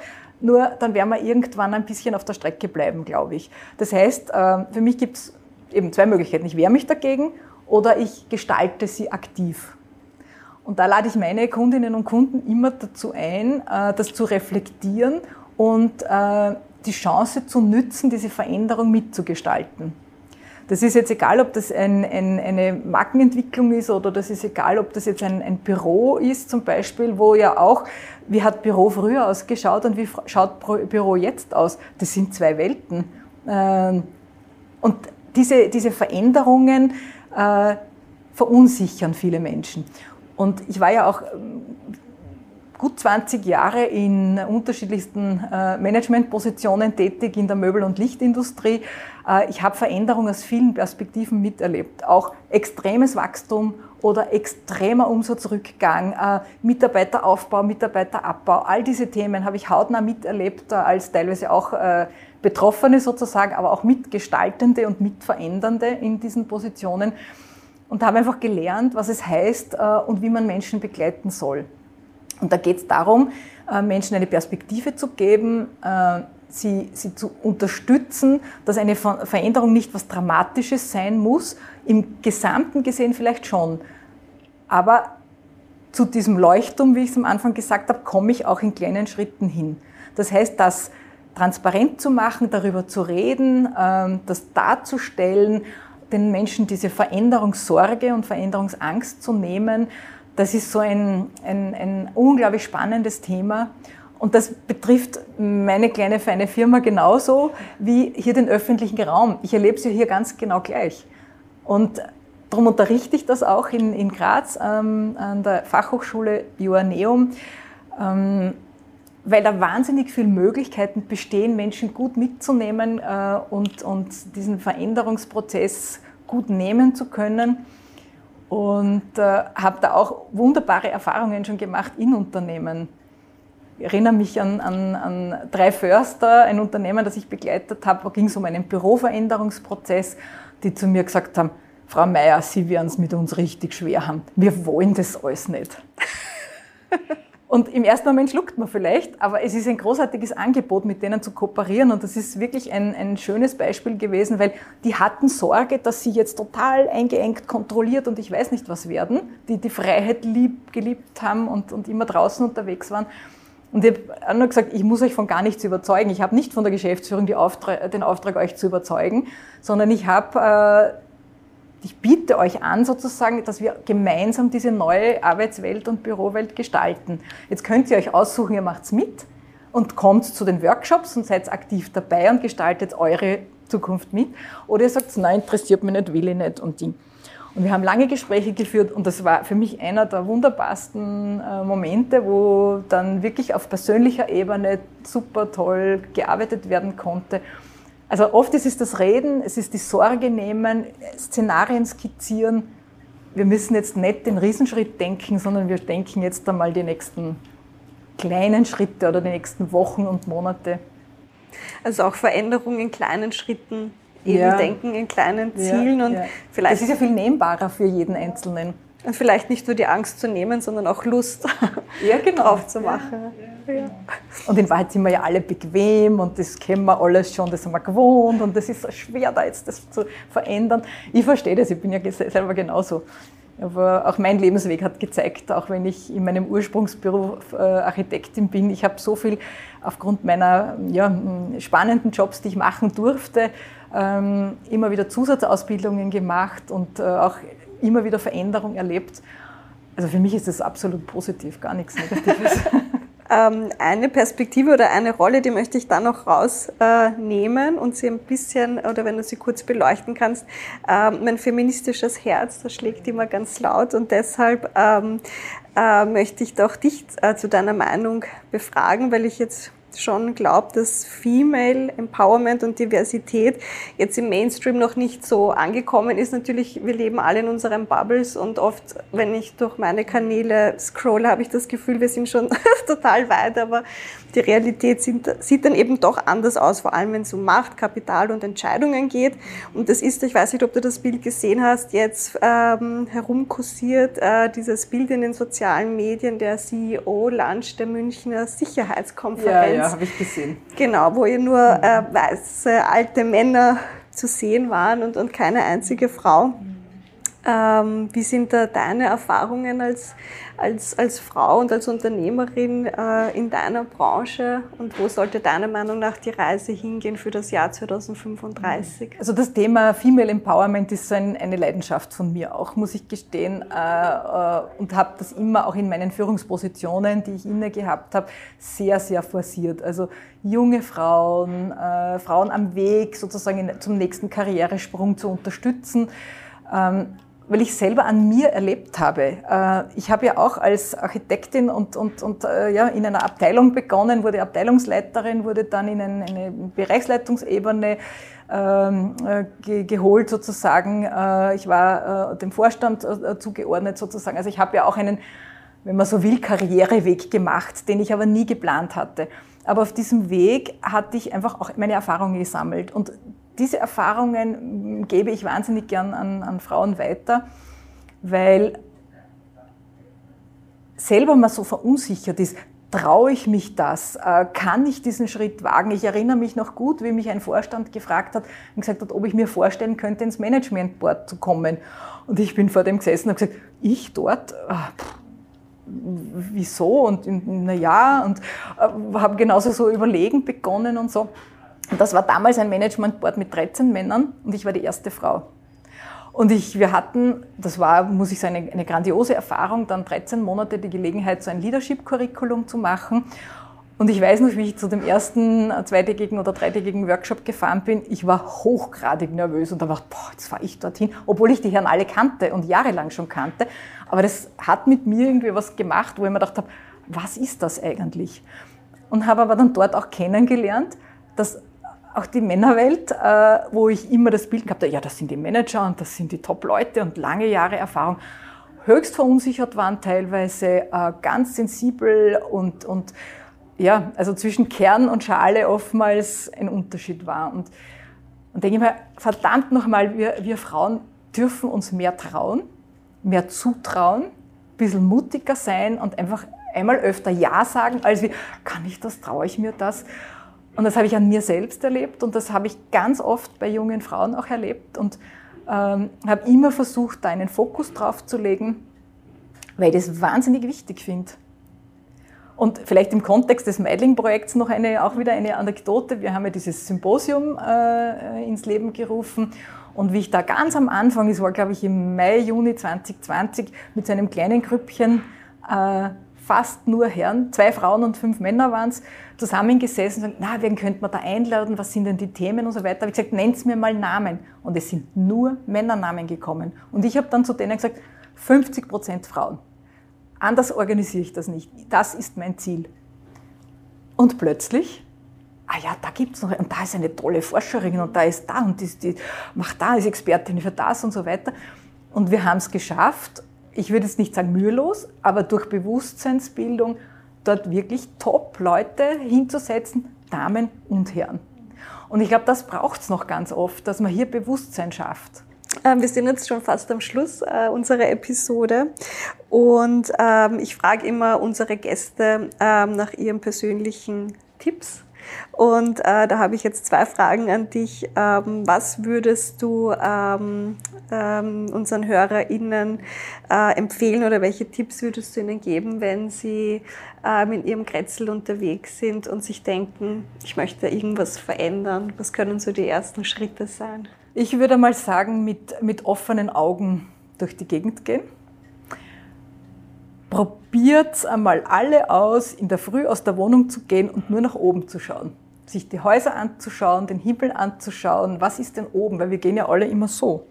Nur dann werden wir irgendwann ein bisschen auf der Strecke bleiben, glaube ich. Das heißt, äh, für mich gibt es eben zwei Möglichkeiten. Ich wehre mich dagegen oder ich gestalte sie aktiv. Und da lade ich meine Kundinnen und Kunden immer dazu ein, äh, das zu reflektieren und äh, die Chance zu nützen, diese Veränderung mitzugestalten. Das ist jetzt egal, ob das ein, ein, eine Markenentwicklung ist oder das ist egal, ob das jetzt ein, ein, Büro ist zum Beispiel, wo ja auch, wie hat Büro früher ausgeschaut und wie schaut Büro jetzt aus? Das sind zwei Welten. Ähm, und diese, diese Veränderungen äh, verunsichern viele Menschen. Und ich war ja auch gut 20 Jahre in unterschiedlichsten äh, Managementpositionen tätig in der Möbel- und Lichtindustrie. Äh, ich habe Veränderungen aus vielen Perspektiven miterlebt. Auch extremes Wachstum oder extremer Umsatzrückgang, äh, Mitarbeiteraufbau, Mitarbeiterabbau. All diese Themen habe ich hautnah miterlebt als teilweise auch Betroffene sozusagen, aber auch Mitgestaltende und Mitverändernde in diesen Positionen und habe einfach gelernt, was es heißt und wie man Menschen begleiten soll. Und da geht es darum, äh, Menschen eine Perspektive zu geben, äh, sie, sie zu unterstützen, dass eine Veränderung nicht was Dramatisches sein muss, im Gesamten gesehen vielleicht schon. Aber zu diesem Leuchtturm, wie ich es am Anfang gesagt habe, komme ich auch in kleinen Schritten hin. Das heißt, das transparent zu machen, darüber zu reden, ähm, das darzustellen, den Menschen diese Veränderungssorge und Veränderungsangst zu nehmen, das ist so ein, ein, ein unglaublich spannendes Thema. Und das betrifft meine kleine feine Firma genauso wie hier den öffentlichen Raum. Ich erlebe es ja hier ganz genau gleich. Und darum unterrichte ich das auch in, in Graz ähm, an der Fachhochschule Joanneum, ähm, weil da wahnsinnig viele Möglichkeiten bestehen, Menschen gut mitzunehmen äh, und, und diesen Veränderungsprozess gut nehmen zu können und äh, habe da auch wunderbare Erfahrungen schon gemacht in Unternehmen. Ich erinnere mich an, an, an drei Förster, ein Unternehmen, das ich begleitet habe, da ging es um einen Büroveränderungsprozess, die zu mir gesagt haben, Frau Meier, Sie werden es mit uns richtig schwer haben. Wir wollen das alles nicht. Und im ersten Moment schluckt man vielleicht, aber es ist ein großartiges Angebot, mit denen zu kooperieren. Und das ist wirklich ein, ein schönes Beispiel gewesen, weil die hatten Sorge, dass sie jetzt total eingeengt, kontrolliert und ich weiß nicht was werden, die die Freiheit lieb, geliebt haben und, und immer draußen unterwegs waren. Und ich habe nur gesagt, ich muss euch von gar nichts überzeugen. Ich habe nicht von der Geschäftsführung Auftrag, den Auftrag, euch zu überzeugen, sondern ich habe äh, ich biete euch an, sozusagen, dass wir gemeinsam diese neue Arbeitswelt und Bürowelt gestalten. Jetzt könnt ihr euch aussuchen, ihr macht's mit und kommt zu den Workshops und seid aktiv dabei und gestaltet eure Zukunft mit. Oder ihr sagt, nein, interessiert mich nicht, will ich nicht und Ding. Und wir haben lange Gespräche geführt und das war für mich einer der wunderbarsten äh, Momente, wo dann wirklich auf persönlicher Ebene super toll gearbeitet werden konnte. Also oft ist es das Reden, es ist die Sorge nehmen, Szenarien skizzieren. Wir müssen jetzt nicht den Riesenschritt denken, sondern wir denken jetzt einmal die nächsten kleinen Schritte oder die nächsten Wochen und Monate. Also auch Veränderungen in kleinen Schritten, eben ja. denken in kleinen Zielen ja, und ja. vielleicht. Das ist ja viel nehmbarer für jeden Einzelnen. Und vielleicht nicht nur die Angst zu nehmen, sondern auch Lust ja, genau. drauf zu machen. Ja. Und in Wahrheit sind wir ja alle bequem und das kennen wir alles schon, das haben wir gewohnt und das ist so schwer, da jetzt das zu verändern. Ich verstehe das, ich bin ja selber genauso. Aber auch mein Lebensweg hat gezeigt, auch wenn ich in meinem Ursprungsbüro äh, Architektin bin, ich habe so viel aufgrund meiner ja, spannenden Jobs, die ich machen durfte, immer wieder Zusatzausbildungen gemacht und äh, auch immer wieder Veränderung erlebt. Also für mich ist das absolut positiv, gar nichts Negatives. Ähm, eine Perspektive oder eine Rolle, die möchte ich da noch rausnehmen und sie ein bisschen, oder wenn du sie kurz beleuchten kannst, ähm, mein feministisches Herz, das schlägt immer ganz laut und deshalb ähm, äh, möchte ich doch dich äh, zu deiner Meinung befragen, weil ich jetzt schon glaube, dass Female Empowerment und Diversität jetzt im Mainstream noch nicht so angekommen ist. Natürlich, wir leben alle in unseren Bubbles und oft, wenn ich durch meine Kanäle scroll, habe ich das Gefühl, wir sind schon total weit, aber die Realität sieht dann eben doch anders aus, vor allem wenn es um Macht, Kapital und Entscheidungen geht. Und das ist, ich weiß nicht, ob du das Bild gesehen hast, jetzt ähm, herumkursiert, äh, dieses Bild in den sozialen Medien, der CEO Lunch der Münchner Sicherheitskonferenz. Ja, ja, habe ich gesehen. Genau, wo ihr nur äh, weiße alte Männer zu sehen waren und, und keine einzige Frau. Ähm, wie sind da deine Erfahrungen als, als, als Frau und als Unternehmerin äh, in deiner Branche und wo sollte deiner Meinung nach die Reise hingehen für das Jahr 2035? Also das Thema Female Empowerment ist so ein, eine Leidenschaft von mir auch, muss ich gestehen, äh, äh, und habe das immer auch in meinen Führungspositionen, die ich inne gehabt habe, sehr, sehr forciert. Also junge Frauen, äh, Frauen am Weg sozusagen in, zum nächsten Karrieresprung zu unterstützen. Ähm, weil ich selber an mir erlebt habe. Äh, ich habe ja auch als Architektin und, und, und äh, ja, in einer Abteilung begonnen, wurde Abteilungsleiterin, wurde dann in eine, Bereichsleitungsebene ähm, äh, geholt sozusagen. Ich war dem Vorstand zugeordnet sozusagen. Also ich habe ja auch einen, wenn man so will, Karriereweg gemacht, den ich aber nie geplant hatte. Aber auf diesem Weg hatte ich einfach auch meine Erfahrungen gesammelt. Und diese Erfahrungen gebe ich wahnsinnig gern an, an Frauen weiter, weil selber mal so verunsichert ist, traue ich mich das? Äh, kann ich diesen Schritt wagen? Ich erinnere mich noch gut, wie mich ein Vorstand gefragt hat und gesagt hat, ob ich mir vorstellen könnte, ins Management Board zu kommen. Und ich bin vor dem gesessen und habe gesagt, ich dort? Ah, pff, wieso? Und na ja, und äh, habe genauso so überlegen begonnen und so. Und das war damals ein Managementboard mit 13 Männern und ich war die erste Frau. Und ich, wir hatten, das war, muss ich sagen, eine, eine grandiose Erfahrung, dann 13 Monate die Gelegenheit, so ein Leadership-Curriculum zu machen. Und ich weiß noch, wie ich zu dem ersten zweitägigen oder dreitägigen Workshop gefahren bin, ich war hochgradig nervös und da dachte, boah, jetzt fahre ich dorthin, obwohl ich die Herren alle kannte und jahrelang schon kannte. Aber das hat mit mir irgendwie was gemacht, wo ich mir gedacht habe, was ist das eigentlich? Und habe aber dann dort auch kennengelernt, dass auch die Männerwelt, äh, wo ich immer das Bild gehabt habe, ja, das sind die Manager und das sind die Top-Leute und lange Jahre Erfahrung, höchst verunsichert waren teilweise, äh, ganz sensibel und, und ja, also zwischen Kern und Schale oftmals ein Unterschied war. Und, und denke ich mir, verdammt nochmal, wir, wir Frauen dürfen uns mehr trauen, mehr zutrauen, ein bisschen mutiger sein und einfach einmal öfter Ja sagen, als wie, kann ich das, traue ich mir das? Und das habe ich an mir selbst erlebt und das habe ich ganz oft bei jungen Frauen auch erlebt und ähm, habe immer versucht, da einen Fokus drauf zu legen, weil ich das wahnsinnig wichtig finde. Und vielleicht im Kontext des Meidling-Projekts noch eine, auch wieder eine Anekdote. Wir haben ja dieses Symposium äh, ins Leben gerufen. Und wie ich da ganz am Anfang, es war glaube ich im Mai, Juni 2020, mit so einem kleinen Grüppchen äh, fast nur Herren, zwei Frauen und fünf Männer waren es, zusammengesessen und gesagt, na, wen könnte man da einladen, was sind denn die Themen und so weiter. Habe ich gesagt, nennt mir mal Namen. Und es sind nur Männernamen gekommen. Und ich habe dann zu denen gesagt, 50 Prozent Frauen. Anders organisiere ich das nicht. Das ist mein Ziel. Und plötzlich, ah ja, da gibt es noch, und da ist eine tolle Forscherin und da ist da und die, die macht da, ist Expertin für das und so weiter. Und wir haben es geschafft ich würde jetzt nicht sagen mühelos, aber durch Bewusstseinsbildung dort wirklich Top-Leute hinzusetzen, Damen und Herren. Und ich glaube, das braucht es noch ganz oft, dass man hier Bewusstsein schafft. Ähm, wir sind jetzt schon fast am Schluss äh, unserer Episode und ähm, ich frage immer unsere Gäste ähm, nach ihren persönlichen Tipps und äh, da habe ich jetzt zwei Fragen an dich. Ähm, was würdest du ähm, ähm, unseren HörerInnen äh, empfehlen oder welche Tipps würdest du ihnen geben, wenn sie ähm, in ihrem Kretzel unterwegs sind und sich denken, ich möchte irgendwas verändern? Was können so die ersten Schritte sein? Ich würde mal sagen, mit, mit offenen Augen durch die Gegend gehen probiert einmal alle aus, in der Früh aus der Wohnung zu gehen und nur nach oben zu schauen. Sich die Häuser anzuschauen, den Himmel anzuschauen, was ist denn oben, weil wir gehen ja alle immer so.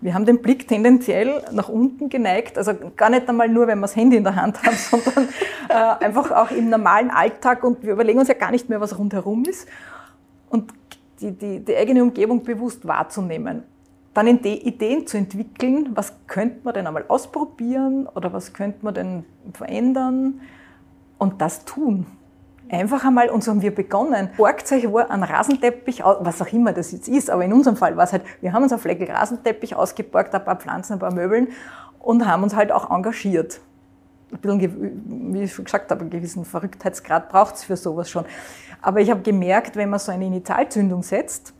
Wir haben den Blick tendenziell nach unten geneigt, also gar nicht einmal nur, wenn wir das Handy in der Hand haben, sondern äh, einfach auch im normalen Alltag und wir überlegen uns ja gar nicht mehr, was rundherum ist. Und die, die, die eigene Umgebung bewusst wahrzunehmen. Dann Ideen zu entwickeln, was könnte man denn einmal ausprobieren oder was könnte man denn verändern und das tun. Einfach einmal, und so haben wir begonnen, borgt euch einen Rasenteppich, was auch immer das jetzt ist, aber in unserem Fall war es halt, wir haben uns einen Fleckel Rasenteppich ausgeborgt, ein paar Pflanzen, ein paar Möbeln und haben uns halt auch engagiert. Ein bisschen, wie ich schon gesagt habe, einen gewissen Verrücktheitsgrad braucht es für sowas schon. Aber ich habe gemerkt, wenn man so eine Initialzündung setzt,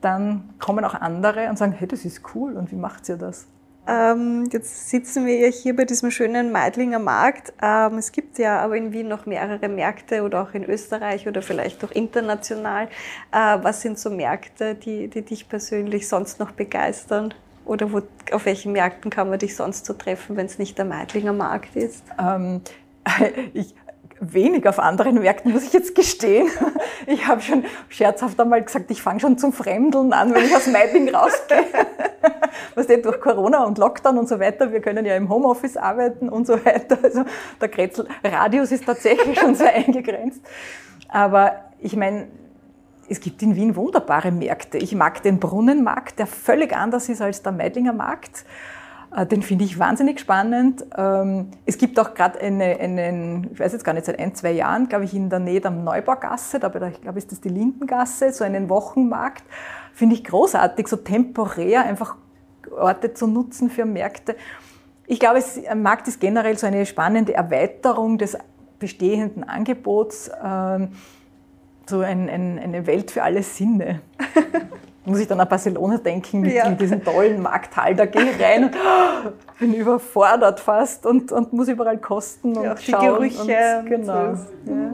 dann kommen auch andere und sagen, hey, das ist cool und wie macht ihr das? Ähm, jetzt sitzen wir ja hier bei diesem schönen Meidlinger Markt. Ähm, es gibt ja aber in Wien noch mehrere Märkte oder auch in Österreich oder vielleicht auch international. Äh, was sind so Märkte, die, die dich persönlich sonst noch begeistern? Oder wo, auf welchen Märkten kann man dich sonst so treffen, wenn es nicht der Meidlinger Markt ist? Ähm, ich, wenig auf anderen Märkten, muss ich jetzt gestehen. Ich habe schon scherzhaft einmal gesagt, ich fange schon zum Fremdeln an, wenn ich aus Meidling rausgehe. Was denn durch Corona und Lockdown und so weiter, wir können ja im Homeoffice arbeiten und so weiter. Also der Grätzl-Radius ist tatsächlich schon sehr eingegrenzt. Aber ich meine, es gibt in Wien wunderbare Märkte. Ich mag den Brunnenmarkt, der völlig anders ist als der Meidlinger Markt. Äh, den finde ich wahnsinnig spannend. Ähm, es gibt auch gerade eine, einen, ich weiß jetzt gar nicht, seit ein, zwei Jahren, glaube ich, in der Nähe der Neubaugasse, da ich glaube, ist das die Lindengasse, so einen Wochenmarkt. Finde ich großartig, so temporär einfach Orte zu nutzen für Märkte. Ich glaube, ein Markt ist generell so eine spannende Erweiterung des bestehenden Angebots, ähm, so ein, ein, eine Welt für alle Sinne. muss ich dann an Barcelona denken mit, ja. mit diesem tollen Markthal. Da gehe ich rein und bin überfordert fast und, und muss überall kosten und ja, schauen. Gerüche. Und, genau. Ja.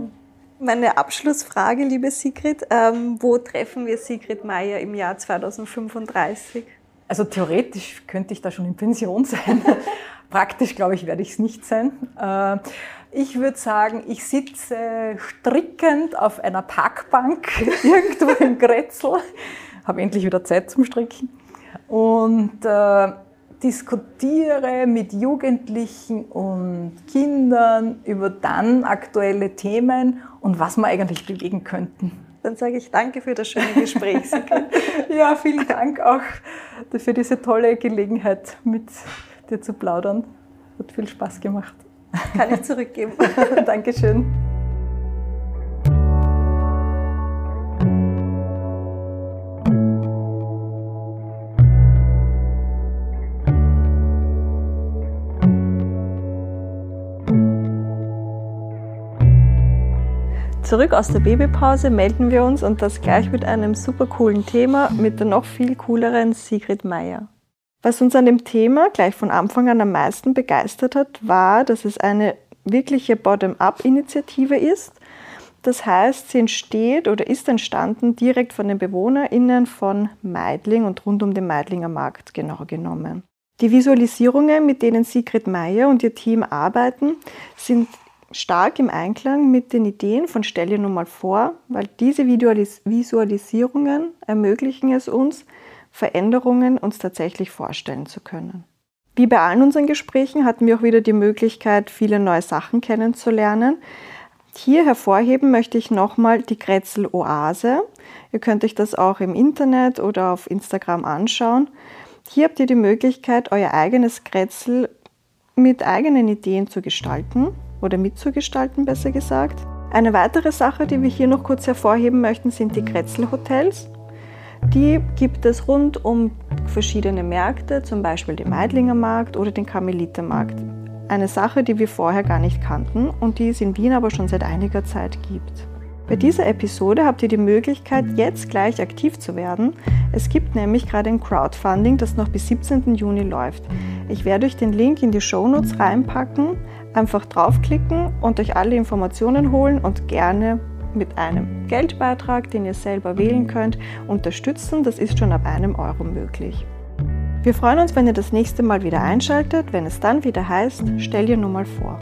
Meine Abschlussfrage, liebe Sigrid, ähm, wo treffen wir Sigrid Meier im Jahr 2035? Also theoretisch könnte ich da schon in Pension sein. Praktisch, glaube ich, werde ich es nicht sein. Äh, ich würde sagen, ich sitze strickend auf einer Parkbank irgendwo im Grätzl habe endlich wieder Zeit zum Stricken und äh, diskutiere mit Jugendlichen und Kindern über dann aktuelle Themen und was wir eigentlich bewegen könnten. Dann sage ich danke für das schöne Gespräch. ja, vielen Dank auch für diese tolle Gelegenheit, mit dir zu plaudern. Hat viel Spaß gemacht. Kann ich zurückgeben. Dankeschön. Zurück aus der Babypause melden wir uns und das gleich mit einem super coolen Thema mit der noch viel cooleren Sigrid Meier. Was uns an dem Thema gleich von Anfang an am meisten begeistert hat, war, dass es eine wirkliche Bottom-up-Initiative ist. Das heißt, sie entsteht oder ist entstanden direkt von den BewohnerInnen von Meidling und rund um den Meidlinger Markt genau genommen. Die Visualisierungen, mit denen Sigrid Meier und ihr Team arbeiten, sind stark im Einklang mit den Ideen von Stell nun mal vor, weil diese Visualisierungen ermöglichen es uns, Veränderungen uns tatsächlich vorstellen zu können. Wie bei allen unseren Gesprächen hatten wir auch wieder die Möglichkeit, viele neue Sachen kennenzulernen. Hier hervorheben möchte ich nochmal die Grätzl Oase. Ihr könnt euch das auch im Internet oder auf Instagram anschauen. Hier habt ihr die Möglichkeit, euer eigenes Grätzl mit eigenen Ideen zu gestalten oder mitzugestalten, besser gesagt. Eine weitere Sache, die wir hier noch kurz hervorheben möchten, sind die Kretzel-Hotels. Die gibt es rund um verschiedene Märkte, zum Beispiel den Meidlinger Markt oder den Karmelitermarkt. Eine Sache, die wir vorher gar nicht kannten und die es in Wien aber schon seit einiger Zeit gibt. Bei dieser Episode habt ihr die Möglichkeit, jetzt gleich aktiv zu werden. Es gibt nämlich gerade ein Crowdfunding, das noch bis 17. Juni läuft. Ich werde euch den Link in die Shownotes reinpacken. Einfach draufklicken und euch alle Informationen holen und gerne mit einem Geldbeitrag, den ihr selber wählen könnt, unterstützen. Das ist schon ab einem Euro möglich. Wir freuen uns, wenn ihr das nächste Mal wieder einschaltet, wenn es dann wieder heißt, stell dir nur mal vor.